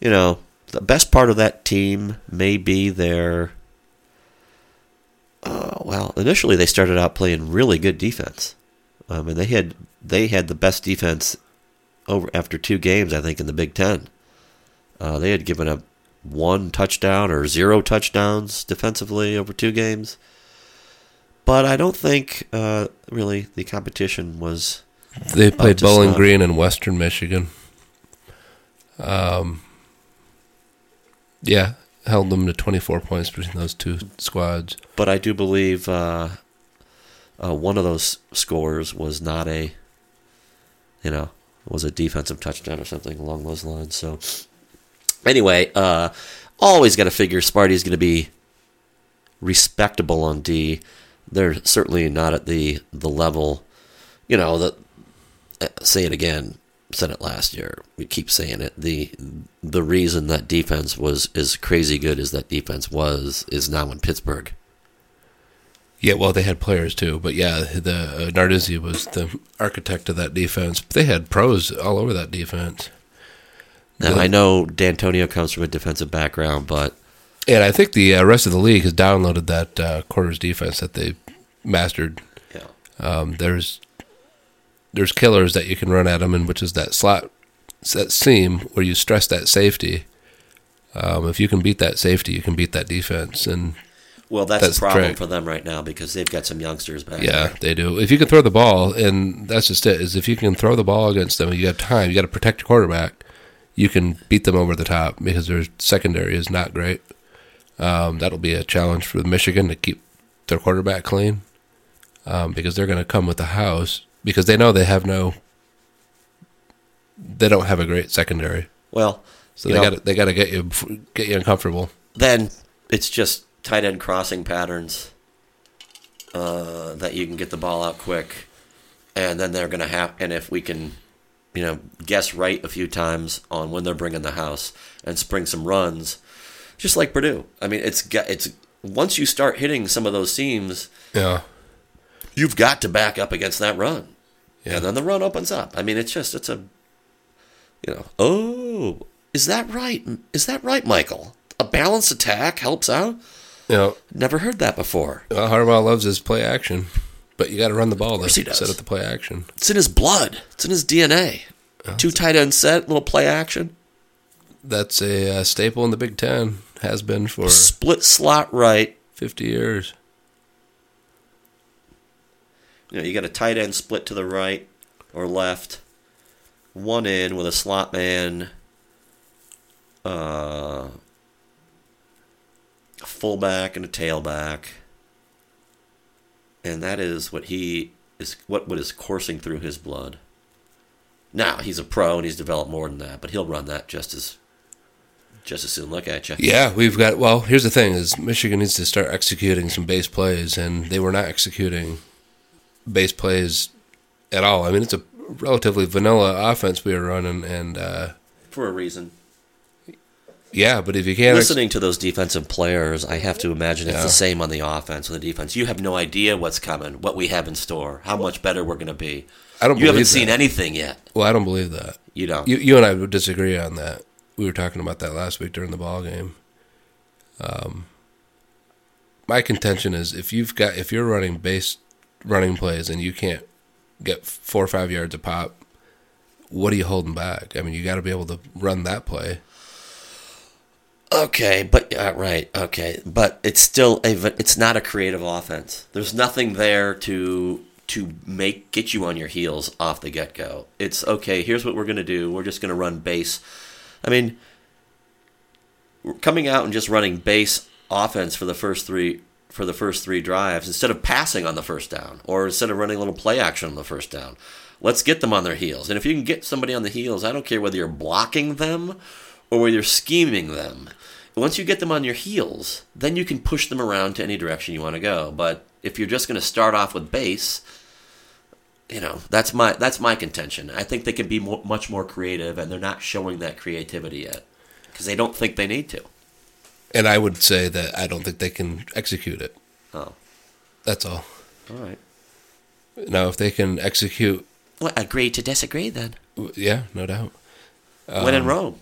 Speaker 3: You know, the best part of that team may be their. Uh, well, initially they started out playing really good defense. Um, and they had they had the best defense over after two games, I think, in the Big Ten. Uh, they had given up one touchdown or zero touchdowns defensively over two games. But I don't think uh, really the competition was
Speaker 2: They played Bowling
Speaker 3: snuff.
Speaker 2: Green in Western Michigan. Um, yeah, held them to 24 points between those two squads.
Speaker 3: but I do believe uh, uh, one of those scores was not a, you know, was a defensive touchdown or something along those lines. So, anyway, uh, always got to figure Sparty's going to be respectable on D. They're certainly not at the the level, you know. That uh, say it again. Said it last year. We keep saying it. the The reason that defense was as crazy good as that defense was is now in Pittsburgh.
Speaker 2: Yeah, well, they had players too, but yeah, the uh, Narduzzi was the architect of that defense. They had pros all over that defense,
Speaker 3: Now I know D'Antonio comes from a defensive background, but
Speaker 2: and I think the uh, rest of the league has downloaded that uh, quarters defense that they mastered.
Speaker 3: yeah,
Speaker 2: Um, there's there's killers that you can run at them, and which is that slot, that seam where you stress that safety. Um, if you can beat that safety, you can beat that defense, and
Speaker 3: well, that's,
Speaker 2: That's
Speaker 3: a problem
Speaker 2: correct.
Speaker 3: for them right now because they've got some youngsters back
Speaker 2: yeah,
Speaker 3: there.
Speaker 2: they do. If you can throw the ball, and that's just it. Is if you can throw the ball against them, you have time. You got to protect your quarterback. You can beat them over the top because their secondary is not great. Um, that'll be a challenge for Michigan to keep their quarterback clean um, because they're going to come with the house because they know they have no. They don't have a great secondary,
Speaker 3: Well,
Speaker 2: so they got they got to get you get you uncomfortable.
Speaker 3: then it's just tight end crossing patterns uh, that you can get the ball out quick. and then they're going to have. And if we can, you know, guess right a few times on when they're bringing the house and spring some runs, just like Purdue. I mean, it's got it's once you start hitting some of those seams,
Speaker 2: Yeah.
Speaker 3: you've got to back up against that run.
Speaker 2: Yeah.
Speaker 3: And then the run opens up. I mean, it's just, it's a, you know, oh, is that right? Is that right, Michael? A balanced attack helps out?
Speaker 2: Yeah,
Speaker 3: Never heard that before.
Speaker 2: well, Harbaugh loves his play action, but you got to run the ball to
Speaker 3: course he does.
Speaker 2: set up the play action.
Speaker 3: It's in his blood, it's in his DNA. Two tight end set, little play action,
Speaker 2: That's a uh, staple in the Big Ten. Has been for
Speaker 3: split slot right.
Speaker 2: 50 years.
Speaker 3: You know, you got a tight end split to the right or left, one in with a slot man, uh, a fullback and a tailback, and that is what he is. What what is coursing through his blood. Now he's a pro and he's developed more than that, but he'll run that just as just as soon. Look at you.
Speaker 2: Yeah, we've got. Well, here's the thing: is Michigan needs to start executing some base plays, and they were not executing base plays at all. I mean, it's a relatively vanilla offense we were running, and uh,
Speaker 3: for a reason.
Speaker 2: Yeah, but if you can't, ex-
Speaker 3: Listening to those defensive players, I have to imagine it's
Speaker 2: Yeah.
Speaker 3: the same on the offense and the defense. You have no idea what's coming, what we have in store, how much better we're going to be.
Speaker 2: I don't
Speaker 3: You haven't
Speaker 2: believe
Speaker 3: seen anything yet.
Speaker 2: well, I don't believe that.
Speaker 3: You don't.
Speaker 2: You, you and I would disagree on that. We were talking about that last week during the ball game. Um, my contention is if you've got if you're running base running plays and you can't get four or five yards a pop, what are you holding back? I mean, you got to be able to run that play.
Speaker 3: Okay, but uh, right, okay, but it's still a it's not a creative offense. There's nothing there to to make get you on your heels off the get go. It's okay. Here's what we're gonna do. We're just gonna run base. I mean, coming out and just running base offense for the first three for the first three drives instead of passing on the first down or instead of running a little play action on the first down. Let's get them on their heels. And if you can get somebody on the heels, I don't care whether you're blocking them or whether you're scheming them. Once you get them on your heels, then you can push them around to any direction you want to go. But if you're just going to start off with base, you know that's my that's my contention. I think they can be mo much more creative, and they're not showing that creativity yet because they don't think they need to.
Speaker 2: And I would say that I don't think they can execute it.
Speaker 3: Oh,
Speaker 2: That's all.
Speaker 3: all right.
Speaker 2: Now, if they can execute,
Speaker 3: Well, agree to disagree then.
Speaker 2: yeah, no doubt.
Speaker 3: when in um, Rome.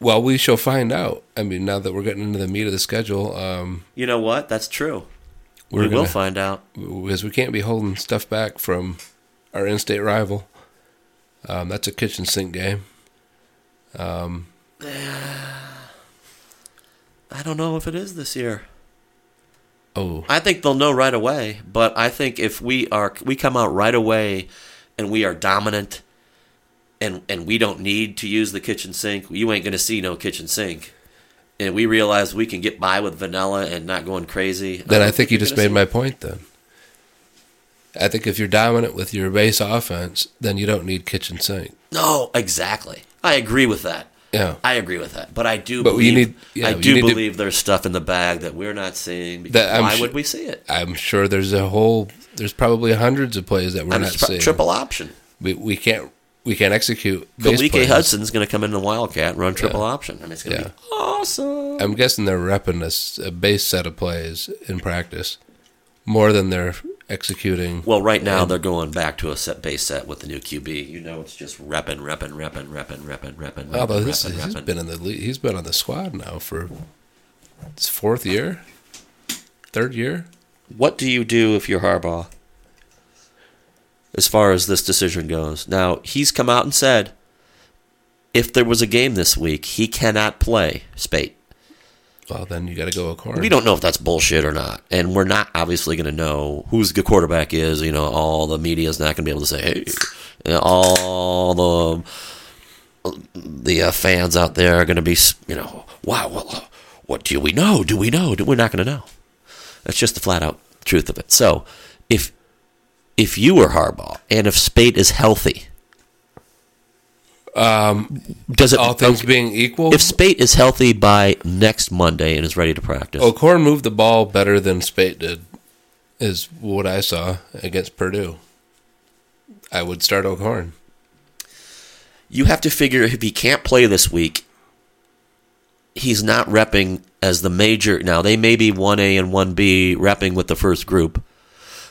Speaker 2: Well, we shall find out. I mean, now that we're getting into the meat of the schedule, um,
Speaker 3: You know what? That's true.
Speaker 2: we're
Speaker 3: we will
Speaker 2: gonna-
Speaker 3: find out.
Speaker 2: because we can't be holding stuff back from our in-state rival. Um, that's a kitchen sink game. Um,
Speaker 3: I don't know if it is this year.
Speaker 2: oh,
Speaker 3: I think they'll know right away. But I think if we are we come out right away and we are dominant and and we don't need to use the kitchen sink, you ain't gonna see no kitchen sink. And we realize we can get by with vanilla and not going crazy.
Speaker 2: then I think you just made my point. Then I think if you're dominant with your base offense, then you don't need kitchen sink.
Speaker 3: No, exactly. I agree with that.
Speaker 2: Yeah,
Speaker 3: I agree with that. But I do
Speaker 2: But
Speaker 3: believe
Speaker 2: need- yeah,
Speaker 3: I do
Speaker 2: need to-
Speaker 3: believe there's stuff in the bag that we're not seeing because why
Speaker 2: su-
Speaker 3: would we see it?
Speaker 2: I'm sure there's a whole. There's probably hundreds of plays that we're
Speaker 3: I'm
Speaker 2: not seeing.
Speaker 3: triple option.
Speaker 2: We we can't we can't execute. Base Khaleke.
Speaker 3: Hudson's going to come in the Wildcat and run triple option. I mean, it's going to
Speaker 2: Yeah.
Speaker 3: be awesome.
Speaker 2: I'm guessing they're repping a s- a, base set of plays in practice more than they're executing.
Speaker 3: Well, right now they're going back to a set base set with the new QB. You know, it's just repping, repping, repping, repping, repping, repping,
Speaker 2: Although
Speaker 3: repping,
Speaker 2: this,
Speaker 3: repping,
Speaker 2: he's
Speaker 3: repping.
Speaker 2: been in the league, he's been on the squad now for his fourth year, third year.
Speaker 3: What do you do if you're Harbaugh? As far as this decision goes, now he's come out and said, if there was a game this week, he cannot play Speight.
Speaker 2: Well, then you got to go a corner.
Speaker 3: We don't know if that's bullshit or not, and we're not obviously going to know who's the quarterback is. You know, all the media is not going to be able to say, "Hey," all the the uh, fans out there are going to be, you know, wow, well, uh, what do we know? Do we know? We're not going to know. That's just the flat out truth of it. So, if you were Harbaugh and if Speight is healthy,
Speaker 2: Um,
Speaker 3: does it
Speaker 2: all things
Speaker 3: okay,
Speaker 2: being equal,
Speaker 3: if Speight is healthy by next Monday and is ready to practice?
Speaker 2: O'Korn moved the ball better than Speight did, is what I saw against Purdue. I would start O'Korn.
Speaker 3: You have to figure if he can't play this week, he's not repping as the major. Now, they may be 1A and 1B repping with the first group,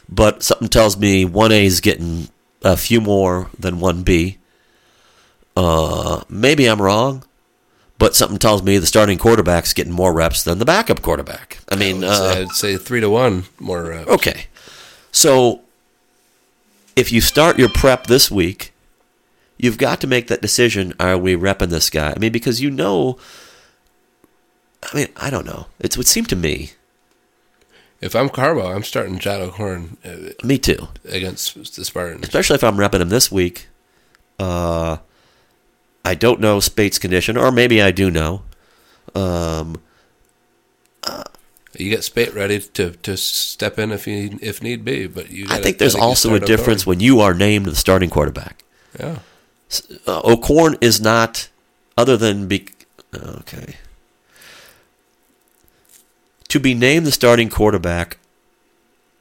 Speaker 3: but something tells me 1A is getting a few more than 1B. Uh, maybe I'm wrong, but something tells me the starting quarterback's getting more reps than the backup quarterback. I mean,
Speaker 2: I would,
Speaker 3: uh,
Speaker 2: say, I'd say three to one more reps.
Speaker 3: Okay. So if you start your prep this week, you've got to make that decision are we repping this guy? I mean, because you know, I mean, I don't know. It would seem to me,
Speaker 2: If I'm Harbaugh, I'm starting John O'Korn uh,
Speaker 3: me too,
Speaker 2: against the Spartans.
Speaker 3: especially if I'm repping him this week. Uh, I don't know Speight's condition, or maybe I do know. Um,
Speaker 2: You get Speight ready to, to step in if you if need be, but you.
Speaker 3: I
Speaker 2: gotta-
Speaker 3: think there's also a difference when you are named the starting quarterback.
Speaker 2: Yeah,
Speaker 3: uh, O'Korn is not, other than be, okay, to be named the starting quarterback,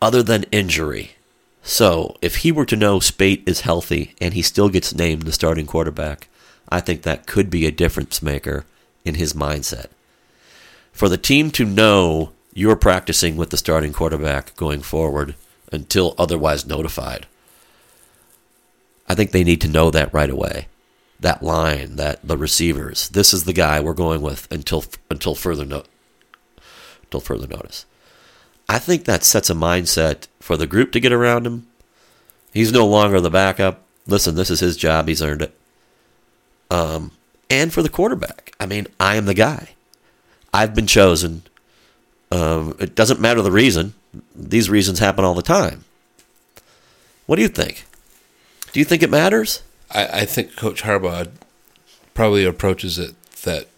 Speaker 3: other than injury. So if he were to know Speight is healthy and he still gets named the starting quarterback, I think that could be a difference maker in his mindset. For the team to know you're practicing with the starting quarterback going forward until otherwise notified. I think they need to know that right away. That line, that the receivers. This is the guy we're going with until until further no, until further notice. I think that sets a mindset for the group to get around him. He's no longer the backup. Listen, this is his job. He's earned it. Um, and for the quarterback. I mean, I am the guy. I've been chosen. Um, it doesn't matter the reason. These reasons happen all the time. What do you think? Do you think it matters?
Speaker 2: I, I think Coach Harbaugh probably approaches it that.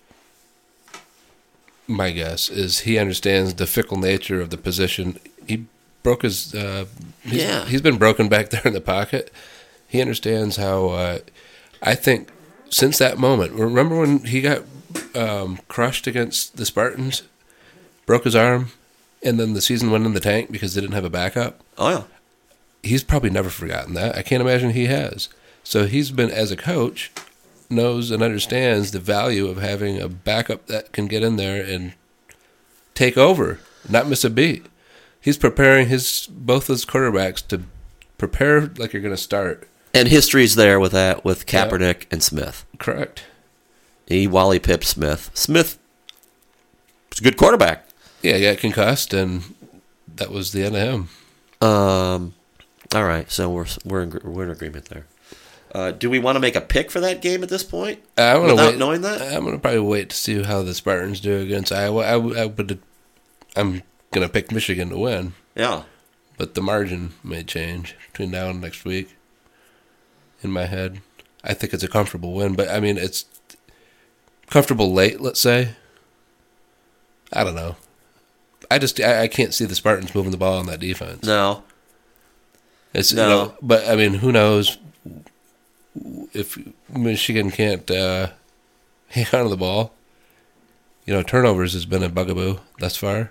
Speaker 2: My guess is he understands the fickle nature of the position. He broke his. Uh, he's,
Speaker 3: Yeah.
Speaker 2: he's been broken back there in the pocket. He understands how. Uh, I think since that moment, remember when he got um, crushed against the Spartans, broke his arm, and then the season went in the tank because they didn't have a backup.
Speaker 3: Oh yeah.
Speaker 2: he's probably never forgotten that. I can't imagine he has. So he's been as a coach knows and understands the value of having a backup that can get in there and take over, not miss a beat. He's preparing his both his quarterbacks to prepare like you're going to start.
Speaker 3: And history's there with that with Kaepernick and Smith.
Speaker 2: Correct.
Speaker 3: He Wally Pipp Smith. Smith was a good quarterback.
Speaker 2: Yeah, he got concussed, and that was the end of him.
Speaker 3: Um, all right, so we're we're in, we're in agreement there. Uh, do we want to make a pick for that game at this point?
Speaker 2: I'm gonna
Speaker 3: Without
Speaker 2: wait,
Speaker 3: knowing that?
Speaker 2: I'm gonna probably wait to see how the Spartans do against Iowa. I would, I'm gonna pick Michigan to win.
Speaker 3: Yeah.
Speaker 2: but the margin may change between now and next week. In my head, I think it's a comfortable win, but I mean it's comfortable late. Let's say. I don't know. I just I, I can't see the Spartans moving the ball on that defense.
Speaker 3: No.
Speaker 2: It's
Speaker 3: No.
Speaker 2: you know, but I mean, who knows if Michigan can't uh, hang on to the ball? You know, turnovers has been a bugaboo thus far.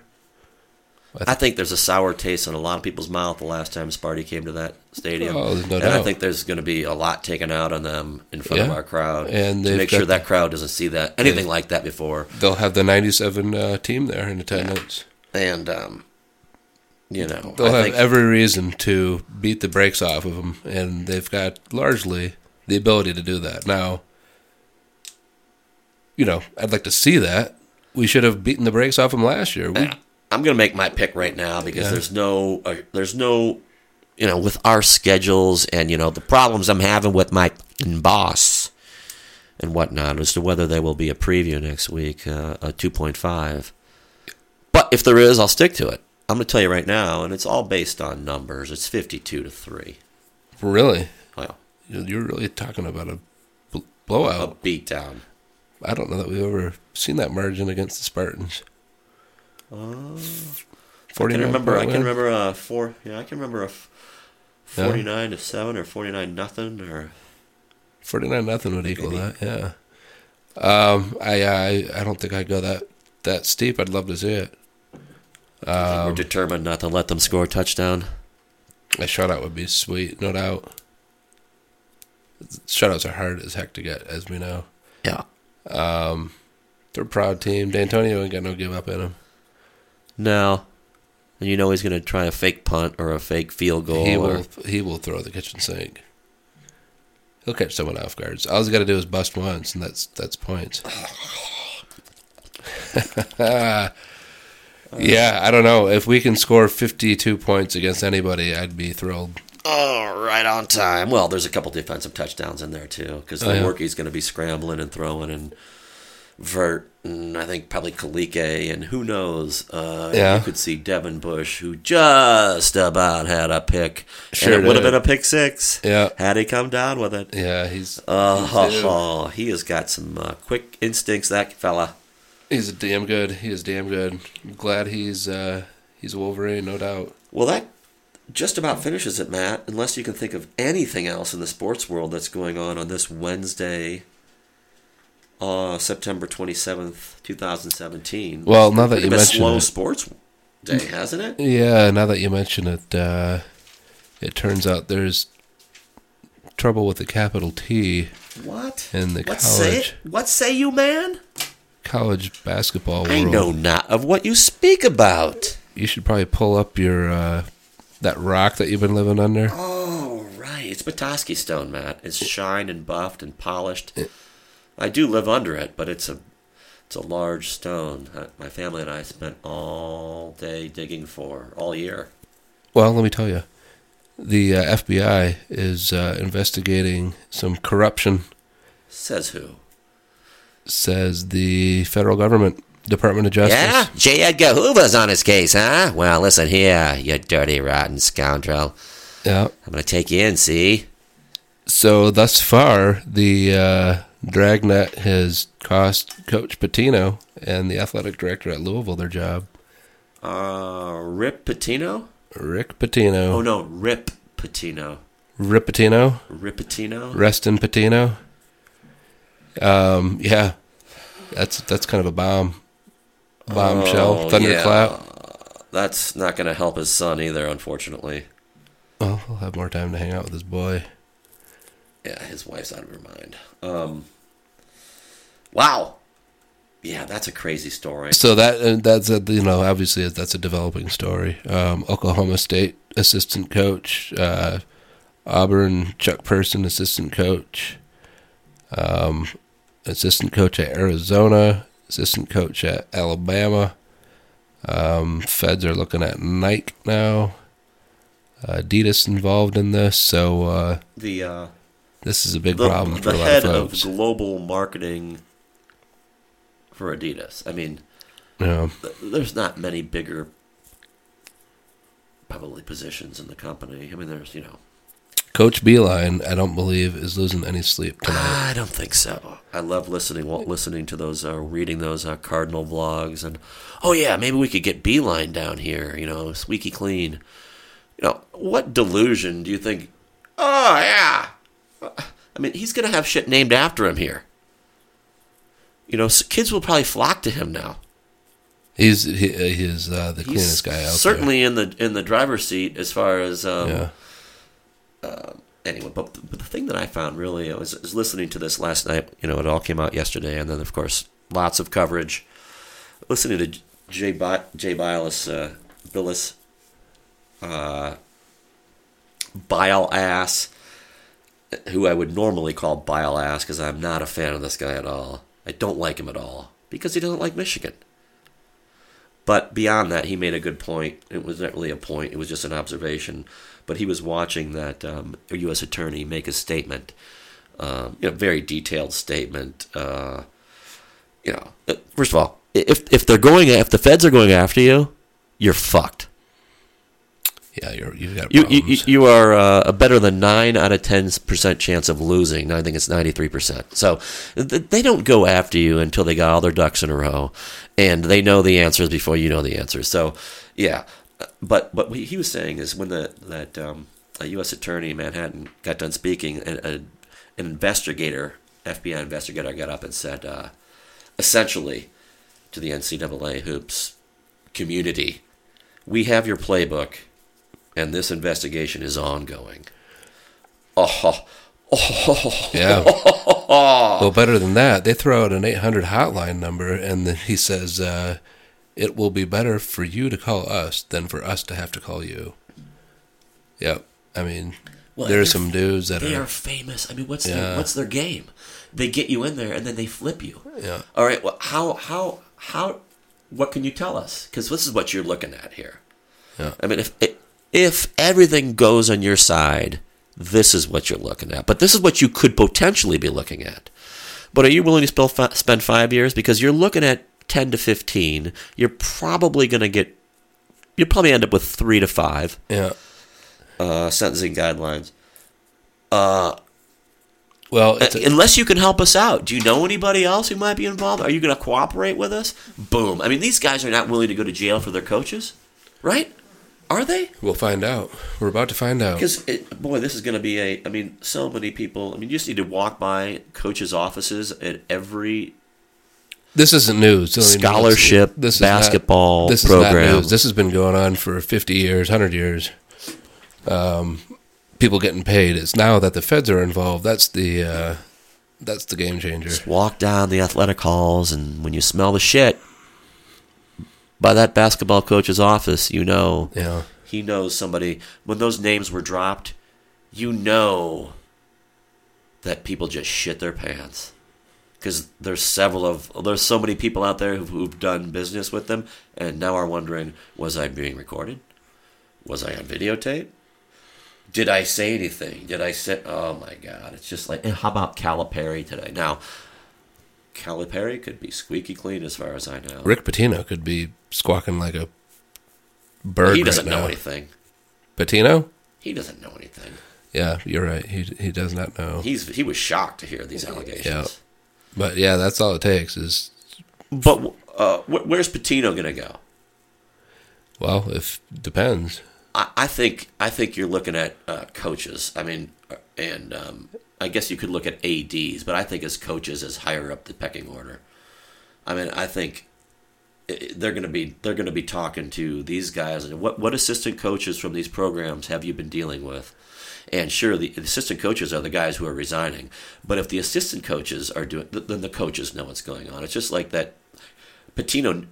Speaker 3: I think there's a sour taste in a lot of people's mouth the last time Sparty came to that stadium.
Speaker 2: Oh, no
Speaker 3: and I think there's going to be a lot taken out on them in front of our crowd
Speaker 2: And
Speaker 3: to make sure that crowd doesn't see that anything like that before.
Speaker 2: They'll have the '97 uh, team there in attendance.
Speaker 3: And um, you know,
Speaker 2: They'll
Speaker 3: I
Speaker 2: have
Speaker 3: think
Speaker 2: every reason to beat the brakes off of them, and they've got largely the ability to do that. Now, you know, I'd like to see that. We should have beaten the brakes off them last year. We,
Speaker 3: I'm going to make my pick right now because
Speaker 2: Yeah.
Speaker 3: there's no, uh, there's no, you know, with our schedules and you know the problems I'm having with my boss and whatnot as to whether there will be a preview next week, uh, a 2.5. But if there is, I'll stick to it. I'm going to tell you right now, and it's all based on numbers. It's 52 to three.
Speaker 2: really, you're you're really talking about a bl-
Speaker 3: a beatdown.
Speaker 2: I don't know that we've ever seen that margin against the Spartans.
Speaker 3: I can remember. I can remember a four. Yeah, I can remember a f-
Speaker 2: Yeah.
Speaker 3: 49 to seven or 49 nothing or
Speaker 2: 49 nothing would equal
Speaker 3: Maybe.
Speaker 2: that. Yeah. Um, I, I I don't think I'd go that that steep. I'd love to see it.
Speaker 3: we're
Speaker 2: Um,
Speaker 3: determined not to let them score a touchdown.
Speaker 2: a shutout would be sweet, no doubt. Shutouts are hard as heck to get, as we know.
Speaker 3: Yeah.
Speaker 2: Um, they're a proud team. D'Antonio ain't got no give up in him.
Speaker 3: No. And you know he's going to try a fake punt or a fake field goal.
Speaker 2: He
Speaker 3: or,
Speaker 2: will. He will throw the kitchen sink. He'll catch someone off guard. All he's got to do is bust once, and that's that's points. yeah, I don't know if we can score fifty-two points against anybody. I'd be thrilled.
Speaker 3: Oh, right on time. Well, there's a couple defensive touchdowns in there too, because
Speaker 2: Oh, yeah.
Speaker 3: Lewerke's going to be scrambling and throwing, and Vert, and I think probably Khaleke, and who knows? Uh,
Speaker 2: Yeah.
Speaker 3: you could see Devin Bush, who just about had a pick,
Speaker 2: Sure
Speaker 3: and it would have been a pick six.
Speaker 2: Yeah.
Speaker 3: had he come down with it.
Speaker 2: Yeah, he's uh
Speaker 3: Oh, he has got some uh, quick instincts, that fella.
Speaker 2: he's damn good. He is damn good. I'm glad he's uh, he's Wolverine, no doubt.
Speaker 3: Well, that just about finishes it, Matt. Unless you can think of anything else in the sports world that's going on on this Wednesday, uh, September twenty seventh, two thousand seventeen.
Speaker 2: Well, now that you
Speaker 3: a
Speaker 2: mention
Speaker 3: slow
Speaker 2: it,
Speaker 3: sports day, hasn't it?
Speaker 2: yeah, now that you mention it, uh, it turns out there's trouble with the capital T
Speaker 3: What?
Speaker 2: in the
Speaker 3: what say?
Speaker 2: college
Speaker 3: What say you, man?
Speaker 2: college basketball world.
Speaker 3: I know not of what you speak about.
Speaker 2: You should probably pull up your uh, that rock that you've been living under.
Speaker 3: Oh, right. It's Petoskey stone, Matt. It's shined and buffed and polished. I do live under it, but it's a it's a large stone. My family and I spent all day digging for all year.
Speaker 2: Well, let me tell you, the uh, FBI is uh, investigating some corruption.
Speaker 3: Says who?
Speaker 2: Says the federal government, Department of Justice.
Speaker 3: Yeah, J. Edgar Hoover's on his case, huh? Well, listen here, you dirty, rotten scoundrel.
Speaker 2: Yeah.
Speaker 3: I'm gonna take you in. See?
Speaker 2: So thus far, the uh, Dragnet has cost Coach Pitino and the athletic director at Louisville their job.
Speaker 3: Uh, Rip Pitino?
Speaker 2: Rick Pitino.
Speaker 3: Oh no, Rip Pitino.
Speaker 2: Rip Pitino.
Speaker 3: Rip Pitino.
Speaker 2: Reston Pitino. Um, yeah, that's that's kind of a bomb, bombshell,
Speaker 3: Oh,
Speaker 2: thunderclap.
Speaker 3: yeah. That's not gonna help his son either, unfortunately.
Speaker 2: Well, he'll have more time to hang out with his boy.
Speaker 3: Yeah, his wife's out of her mind. Um, wow. Yeah, that's a crazy story.
Speaker 2: So that uh, that's a you know obviously that's a developing story. Um, Oklahoma State assistant coach, uh, Auburn Chuck Person assistant coach, um, assistant coach at Arizona, assistant coach at Alabama. Um, feds are looking at Nike now. Uh, Adidas involved in this, so uh,
Speaker 3: The uh,
Speaker 2: this is a big
Speaker 3: the,
Speaker 2: problem for
Speaker 3: the
Speaker 2: a lot
Speaker 3: head
Speaker 2: of
Speaker 3: of global marketing for Adidas. I mean,
Speaker 2: know.
Speaker 3: th- there's not many bigger probably positions in the company. I mean, there's you know.
Speaker 2: Coach Beilein, I don't believe, is losing any sleep tonight.
Speaker 3: I don't think so. I love listening listening to those, uh, reading those uh, Cardinal vlogs, and oh yeah, maybe we could get Beilein down here. You know, squeaky clean. You know, what delusion do you think? Oh yeah, I mean, he's gonna have shit named after him here. You know, kids will probably flock to him now.
Speaker 2: He's he, uh, he's uh, the
Speaker 3: He's
Speaker 2: cleanest guy out there.
Speaker 3: certainly in the in the driver's seat as far as um,
Speaker 2: there.
Speaker 3: anyway, but, but the thing that I found really I was, was listening to this last night. You know, it all came out yesterday, and then of course lots of coverage. Listening to Jay Bi- Jay Bilas, uh, Billis, uh, Bile Ass, who I would normally call Bile Ass because I'm not a fan of this guy at all. I don't like him at all because he doesn't like Michigan. But beyond that, he made a good point. It was not really a point; it was just an observation. But he was watching that um, U.S. attorney make a statement, um, you know, very detailed statement. Uh, you know, uh, first of all, if if they're going, if the feds are going after you, you're fucked.
Speaker 2: Yeah, you're, you've got
Speaker 3: You you,
Speaker 2: problems.
Speaker 3: you are uh, a better than nine out of ten percent chance of losing. I think it's ninety three percent. So th- they don't go after you until they got all their ducks in a row, and they know the answers before you know the answers. So yeah, but but what he was saying is when the that um, a U.S. attorney in Manhattan got done speaking, an, a, an investigator, FBI investigator, got up and said, uh, essentially, to the NCAA hoops community, we have your playbook and this investigation is ongoing. Oh,
Speaker 2: Yeah. well, better than that, they throw out an 800 hotline number, and then he says, uh, "It will be better for you to call us than for us to have to call you." Yep. I mean,
Speaker 3: Well,
Speaker 2: there's
Speaker 3: they're-
Speaker 2: some dudes that
Speaker 3: They
Speaker 2: are,
Speaker 3: are famous. I mean, what's their, what's their game? They get you in there and then they flip you.
Speaker 2: yeah,
Speaker 3: All right. Well, how how how? What can you tell us? Because this is what you're looking at here.
Speaker 2: Yeah.
Speaker 3: I mean, if if everything goes on your side, this is what you're looking at. But this is what you could potentially be looking at. But are you willing to spend five years? Because you're looking at ten to fifteen. You're probably going to get. You'll probably end up with three to five
Speaker 2: yeah.
Speaker 3: uh, sentencing guidelines. Uh,
Speaker 2: Well, a,
Speaker 3: unless you can help us out. Do you know anybody else who might be involved? Are you going to cooperate with us? Boom. I mean, these guys are not willing to go to jail for their coaches, right? Are they?
Speaker 2: we'll find out. We're about to find out.
Speaker 3: Because boy, this is going to be a. I mean, so many people. I mean, you just need to walk by coaches' offices at every
Speaker 2: This isn't news.
Speaker 3: Scholarship,
Speaker 2: this is not-
Speaker 3: basketball
Speaker 2: this is
Speaker 3: program.
Speaker 2: not news. This has been going on for 50 years, 100 years. Um, people getting paid. It's now that the feds are involved. That's the uh, that's the game changer.
Speaker 3: Just walk down the athletic halls, and when you smell the shit by that basketball coach's office, you know
Speaker 2: Yeah.
Speaker 3: he knows somebody. When those names were dropped, you know that people just shit their pants because there's several of there's so many people out there who've, who've done business with them and now are wondering was I being recorded? Was I on videotape? Did I say anything? Did I say? Oh my God! It's just like, and how about Calipari today? Now, Calipari could be squeaky clean as far as I know.
Speaker 2: Rick Pitino could be squawking like a bird
Speaker 3: he doesn't
Speaker 2: right
Speaker 3: know
Speaker 2: now.
Speaker 3: anything.
Speaker 2: Pitino?
Speaker 3: He doesn't know anything.
Speaker 2: Yeah, you're right. He he does not know.
Speaker 3: He's he was shocked to hear these allegations.
Speaker 2: Yeah. But yeah, that's all it takes is
Speaker 3: But uh, where's Pitino going to go?
Speaker 2: well, if depends.
Speaker 3: I, I think I think you're looking at uh, coaches. I mean, uh, and um, I guess you could look at ads, but I think as coaches is higher up the pecking order. I mean, I think they're going to be they're going to be talking to these guys and what what assistant coaches from these programs have you been dealing with? And sure, the assistant coaches are the guys who are resigning. But if the assistant coaches are doing, then the coaches know what's going on. It's just like that. Pitino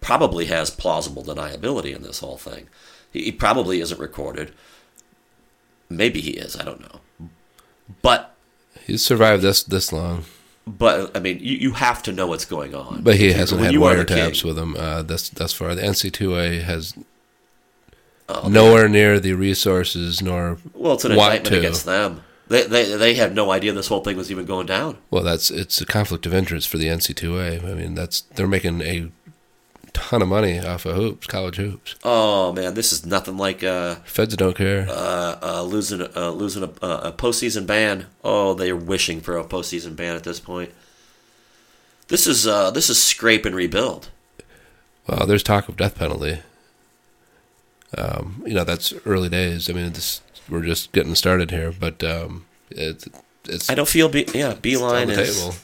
Speaker 3: probably has plausible deniability in this whole thing. He, he probably isn't recorded. Maybe he is. I don't know. But
Speaker 2: He's survived this this long,
Speaker 3: but I mean, you, you have to know what's going on.
Speaker 2: but he hasn't
Speaker 3: when
Speaker 2: had
Speaker 3: are
Speaker 2: wiretaps with him uh, thus thus far. The NC2A has
Speaker 3: Oh,
Speaker 2: nowhere near the resources nor
Speaker 3: Well, it's an
Speaker 2: want
Speaker 3: indictment
Speaker 2: to.
Speaker 3: against them. They, they they had no idea this whole thing was even going down.
Speaker 2: Well, that's it's a conflict of interest for the NC2A. I mean, that's they're making a ton of money off of hoops, college hoops.
Speaker 3: Oh man, this is nothing like uh,
Speaker 2: Feds don't care.
Speaker 3: uh, uh, losing uh, losing a, a postseason ban. Oh, they are wishing for a postseason ban at this point. This is uh, this is scrape and rebuild.
Speaker 2: Well, there's talk of death penalty. Um, you know, that's early days. I mean, this, we're just getting started here, but um, it's it's
Speaker 3: I don't feel be- yeah.
Speaker 2: Beilein
Speaker 3: is
Speaker 2: table.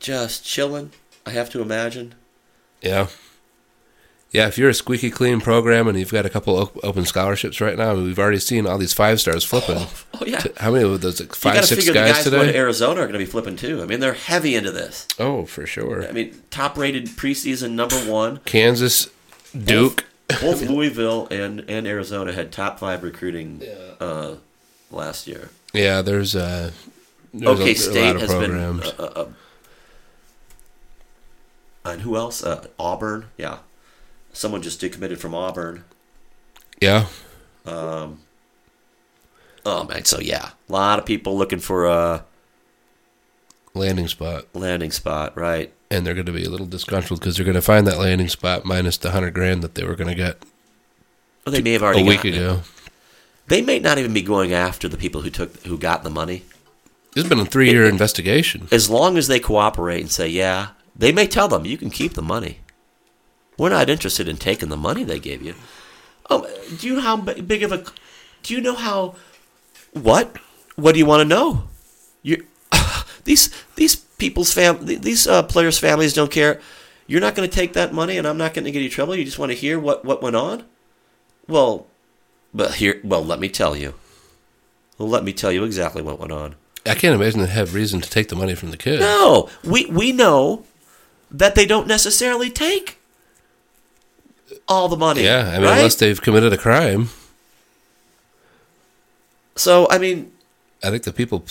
Speaker 3: just chilling. I have to imagine.
Speaker 2: Yeah. Yeah, if you're a squeaky clean program and you've got a couple op- open scholarships right now, we've already seen all these five stars flipping.
Speaker 3: Oh yeah.
Speaker 2: T- How many of those? Like five, six guys
Speaker 3: guys going to
Speaker 2: today?
Speaker 3: Arizona are going to be flipping too. I mean, they're heavy into this.
Speaker 2: Oh, for sure.
Speaker 3: I mean, top-rated preseason number one.
Speaker 2: Kansas, Duke.
Speaker 3: Both Louisville and, and Arizona had top five recruiting uh, last year.
Speaker 2: Yeah, there's uh, there's
Speaker 3: OK
Speaker 2: a, a
Speaker 3: State
Speaker 2: lot of
Speaker 3: has
Speaker 2: programs.
Speaker 3: been. Uh, uh, uh, and who else? Uh, Auburn. Yeah, someone just decommitted from Auburn.
Speaker 2: yeah,
Speaker 3: Um, oh man, so yeah, a lot of people looking for a
Speaker 2: landing spot,
Speaker 3: landing spot, right?
Speaker 2: And they're going to be a little disgruntled because they're going to find that landing spot minus the hundred grand that they were going to get
Speaker 3: Well, they may have already
Speaker 2: a week
Speaker 3: it.
Speaker 2: ago.
Speaker 3: They may not even be going after the people who took who got the money.
Speaker 2: This has been a three-year investigation.
Speaker 3: As long as they cooperate and say, "Yeah," they may tell them, "You can keep the money. We're not interested in taking the money they gave you." Oh, do you know how big of a? Do you know how? What? What do you want to know? You these these people's fam these uh, players' families don't care. You're not going to take that money, and I'm not going to get you trouble. You just want to hear what what went on. Well, but here, well, let me tell you. Well, let me tell you exactly what went on.
Speaker 2: I can't imagine they have reason to take the money from the kids.
Speaker 3: No, we we know that they don't necessarily take all the money.
Speaker 2: Yeah, I mean,
Speaker 3: right?
Speaker 2: unless they've committed a crime,
Speaker 3: so I mean,
Speaker 2: I think the people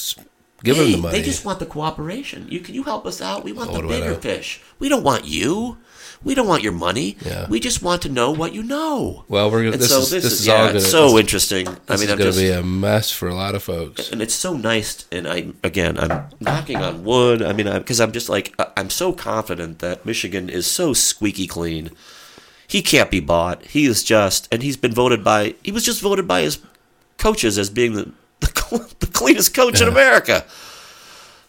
Speaker 2: give them
Speaker 3: hey,
Speaker 2: the money.
Speaker 3: they just want the cooperation. You can you help us out? We want
Speaker 2: Oh,
Speaker 3: the
Speaker 2: I
Speaker 3: bigger fish. We don't want you. We don't want your money.
Speaker 2: Yeah.
Speaker 3: We just want to know what you know.
Speaker 2: well, we're gonna. This
Speaker 3: so
Speaker 2: is
Speaker 3: this,
Speaker 2: this,
Speaker 3: is,
Speaker 2: is
Speaker 3: yeah,
Speaker 2: all gonna.
Speaker 3: it's so
Speaker 2: this,
Speaker 3: interesting. I
Speaker 2: this
Speaker 3: mean,
Speaker 2: is gonna be a mess for a lot of folks.
Speaker 3: and it's so nice and i again i'm knocking on wood i mean because i'm just like i'm so confident that michigan is so squeaky clean he can't be bought he is just and he's been voted by he was just voted by his coaches as being the the, the cleanest coach in
Speaker 2: Yeah.
Speaker 3: america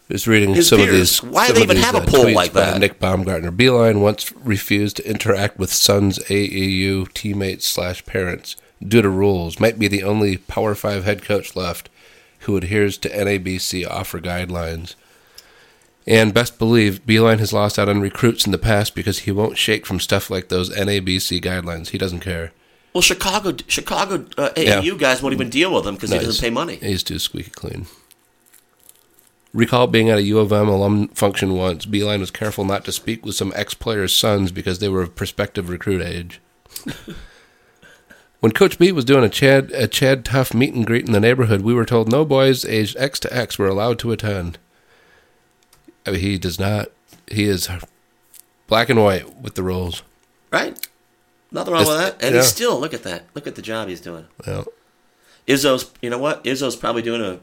Speaker 2: Just reading
Speaker 3: His
Speaker 2: some of these.
Speaker 3: Why do they even
Speaker 2: these,
Speaker 3: have a
Speaker 2: uh,
Speaker 3: poll like that?
Speaker 2: Nick Baumgartner. Beilein once refused to interact with son's AAU teammates slash parents due to rules. Might be the only Power Five head coach left who adheres to NABC offer guidelines. And best believe Beilein has lost out on recruits in the past because he won't shake from stuff like those NABC guidelines. He doesn't care.
Speaker 3: Well chicago chicago uh,
Speaker 2: Yeah.
Speaker 3: guys won't even deal with him because he doesn't pay money
Speaker 2: He's too squeaky clean. Recall being at a U of M alum function once. Beilein was careful not to speak with some ex players' sons because they were of prospective recruit age. when Coach B was doing a Chad a Chad Tough meet and greet in the neighborhood, we were told no boys aged X to X were allowed to attend. I mean, he does not. He is black and white with the rules.
Speaker 3: right nothing wrong with
Speaker 2: It's-
Speaker 3: that and
Speaker 2: yeah.
Speaker 3: he's still look at that look at the job he's doing
Speaker 2: Well,
Speaker 3: Izzo's, you know what? Izzo's probably doing a,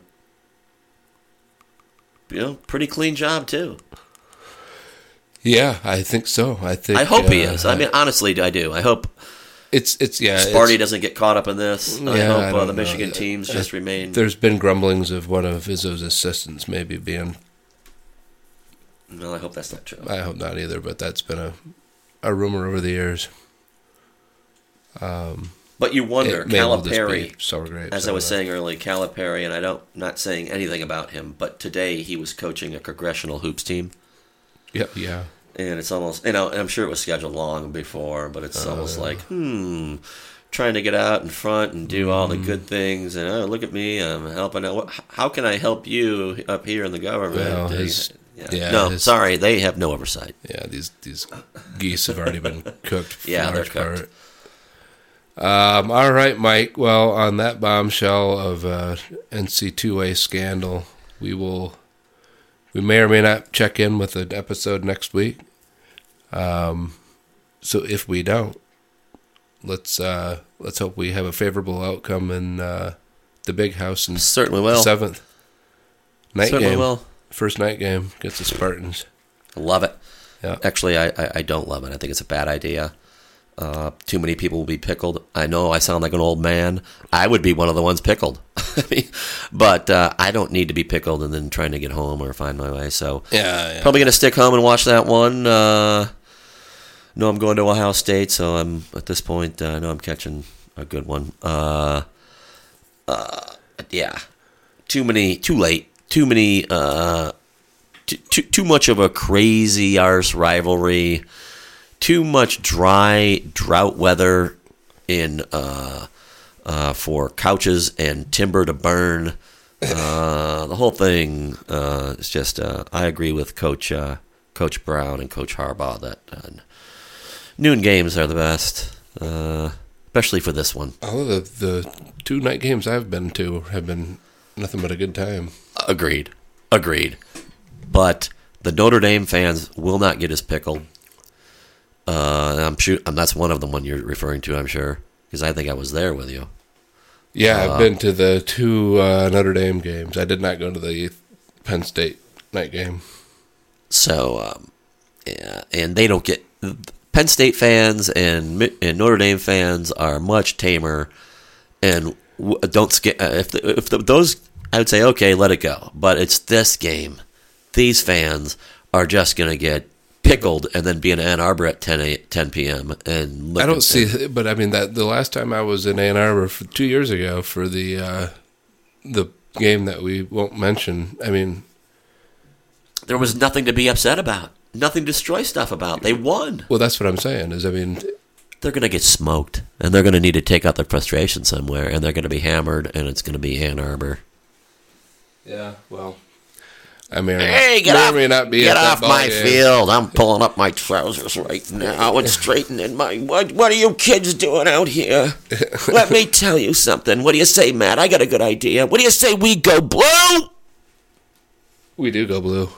Speaker 3: you know, pretty clean job too.
Speaker 2: yeah, I think so. I think.
Speaker 3: I hope he
Speaker 2: uh,
Speaker 3: is. I mean, honestly, I do. I hope
Speaker 2: it's it's yeah. it's-
Speaker 3: Sparty doesn't get caught up in this. I
Speaker 2: Yeah,
Speaker 3: hope
Speaker 2: I
Speaker 3: uh, the
Speaker 2: know.
Speaker 3: Michigan
Speaker 2: Uh,
Speaker 3: teams just remain.
Speaker 2: There's been grumblings of one of Izzo's assistants maybe being.
Speaker 3: No, I hope that's not true.
Speaker 2: I hope not either, but that's been a a rumor over the years.
Speaker 3: But you wonder,
Speaker 2: It may well just
Speaker 3: Calipari,
Speaker 2: sour grapes.
Speaker 3: as I was saying earlier, Calipari, and I don't not saying anything about him, but today he was coaching a congressional hoops team.
Speaker 2: Yep, yeah.
Speaker 3: and it's almost you know and i'm sure it was scheduled long before but it's
Speaker 2: Oh,
Speaker 3: almost like hmm trying to get out in front and do all
Speaker 2: Mm-hmm.
Speaker 3: the good things and oh look at me i'm helping out how can i help you up here in the government
Speaker 2: Well,
Speaker 3: Uh,
Speaker 2: his-
Speaker 3: yeah.
Speaker 2: yeah,
Speaker 3: no
Speaker 2: his-
Speaker 3: sorry they have no oversight
Speaker 2: Yeah, these these geese have already been cooked. For
Speaker 3: Yeah, they're
Speaker 2: large part. Um, all right, Mike. Well, on that bombshell of uh, NC two A scandal, we will. We may or may not check in with an episode next week. Um, so if we don't, let's uh, let's hope we have a favorable outcome in uh, the big house in
Speaker 3: certainly will
Speaker 2: seventh night
Speaker 3: certainly
Speaker 2: game.
Speaker 3: will
Speaker 2: First night game against the Spartans.
Speaker 3: I love it
Speaker 2: Yeah.
Speaker 3: actually I, I, I don't love it i think it's a bad idea uh, too many people will be pickled. I know I sound like an old man. I would be one of the ones pickled. But uh, I don't need to be pickled and then trying to get home or find my way. So
Speaker 2: Yeah, yeah.
Speaker 3: Probably going to stick home and watch that one. Uh, no, I'm going to Ohio State, so I'm at this point. uh, I know I'm catching a good one. Uh, uh, yeah, too many, too late, too many, uh, too, too too much of a crazy arse rivalry. Too much dry drought weather in uh, uh, for couches and timber to burn. Uh, the whole thing uh, is just. Uh, I agree with Coach uh, Coach Brown and Coach Harbaugh that uh, noon games are the best, uh, especially for this one.
Speaker 2: All of the, the two night games I've been to have been nothing but a good time.
Speaker 3: Agreed, agreed. But the Notre Dame fans will not get as pickled. Uh, I'm sure, and that's one of the one you're referring to. I'm sure because I think I was there with you.
Speaker 2: Yeah,
Speaker 3: Uh,
Speaker 2: I've been to the two uh, Notre Dame games. I did not go to the Penn State night game.
Speaker 3: So, um, yeah, and they don't get Penn State fans and and Notre Dame fans are much tamer, and don't sca- uh, if the, if the, those I would say okay, let it go. But it's this game; these fans are just going to get pickled and then be in Ann Arbor at 10, a, 10 p.m. and look
Speaker 2: I don't
Speaker 3: at-
Speaker 2: see, but I mean that the last time I was in Ann Arbor two years ago for the uh, the game that we won't mention. I mean,
Speaker 3: there was nothing to be upset about, nothing to destroy stuff about. They won.
Speaker 2: well, that's what I'm saying. Is I mean,
Speaker 3: They're going to get smoked, and they're going to need to take out their frustration somewhere, and they're going to be hammered, and it's going to be Ann Arbor.
Speaker 1: Yeah, well, I may, or
Speaker 3: Hey,
Speaker 1: not,
Speaker 3: get
Speaker 1: may
Speaker 3: off,
Speaker 1: may not be
Speaker 3: get off my
Speaker 1: game.
Speaker 3: field. I'm pulling up my trousers right now and straightening my. What, what are you kids doing out here? Let me tell you something. What do you say, Matt? I got a good idea. What do you say we go blue?
Speaker 1: We do go blue.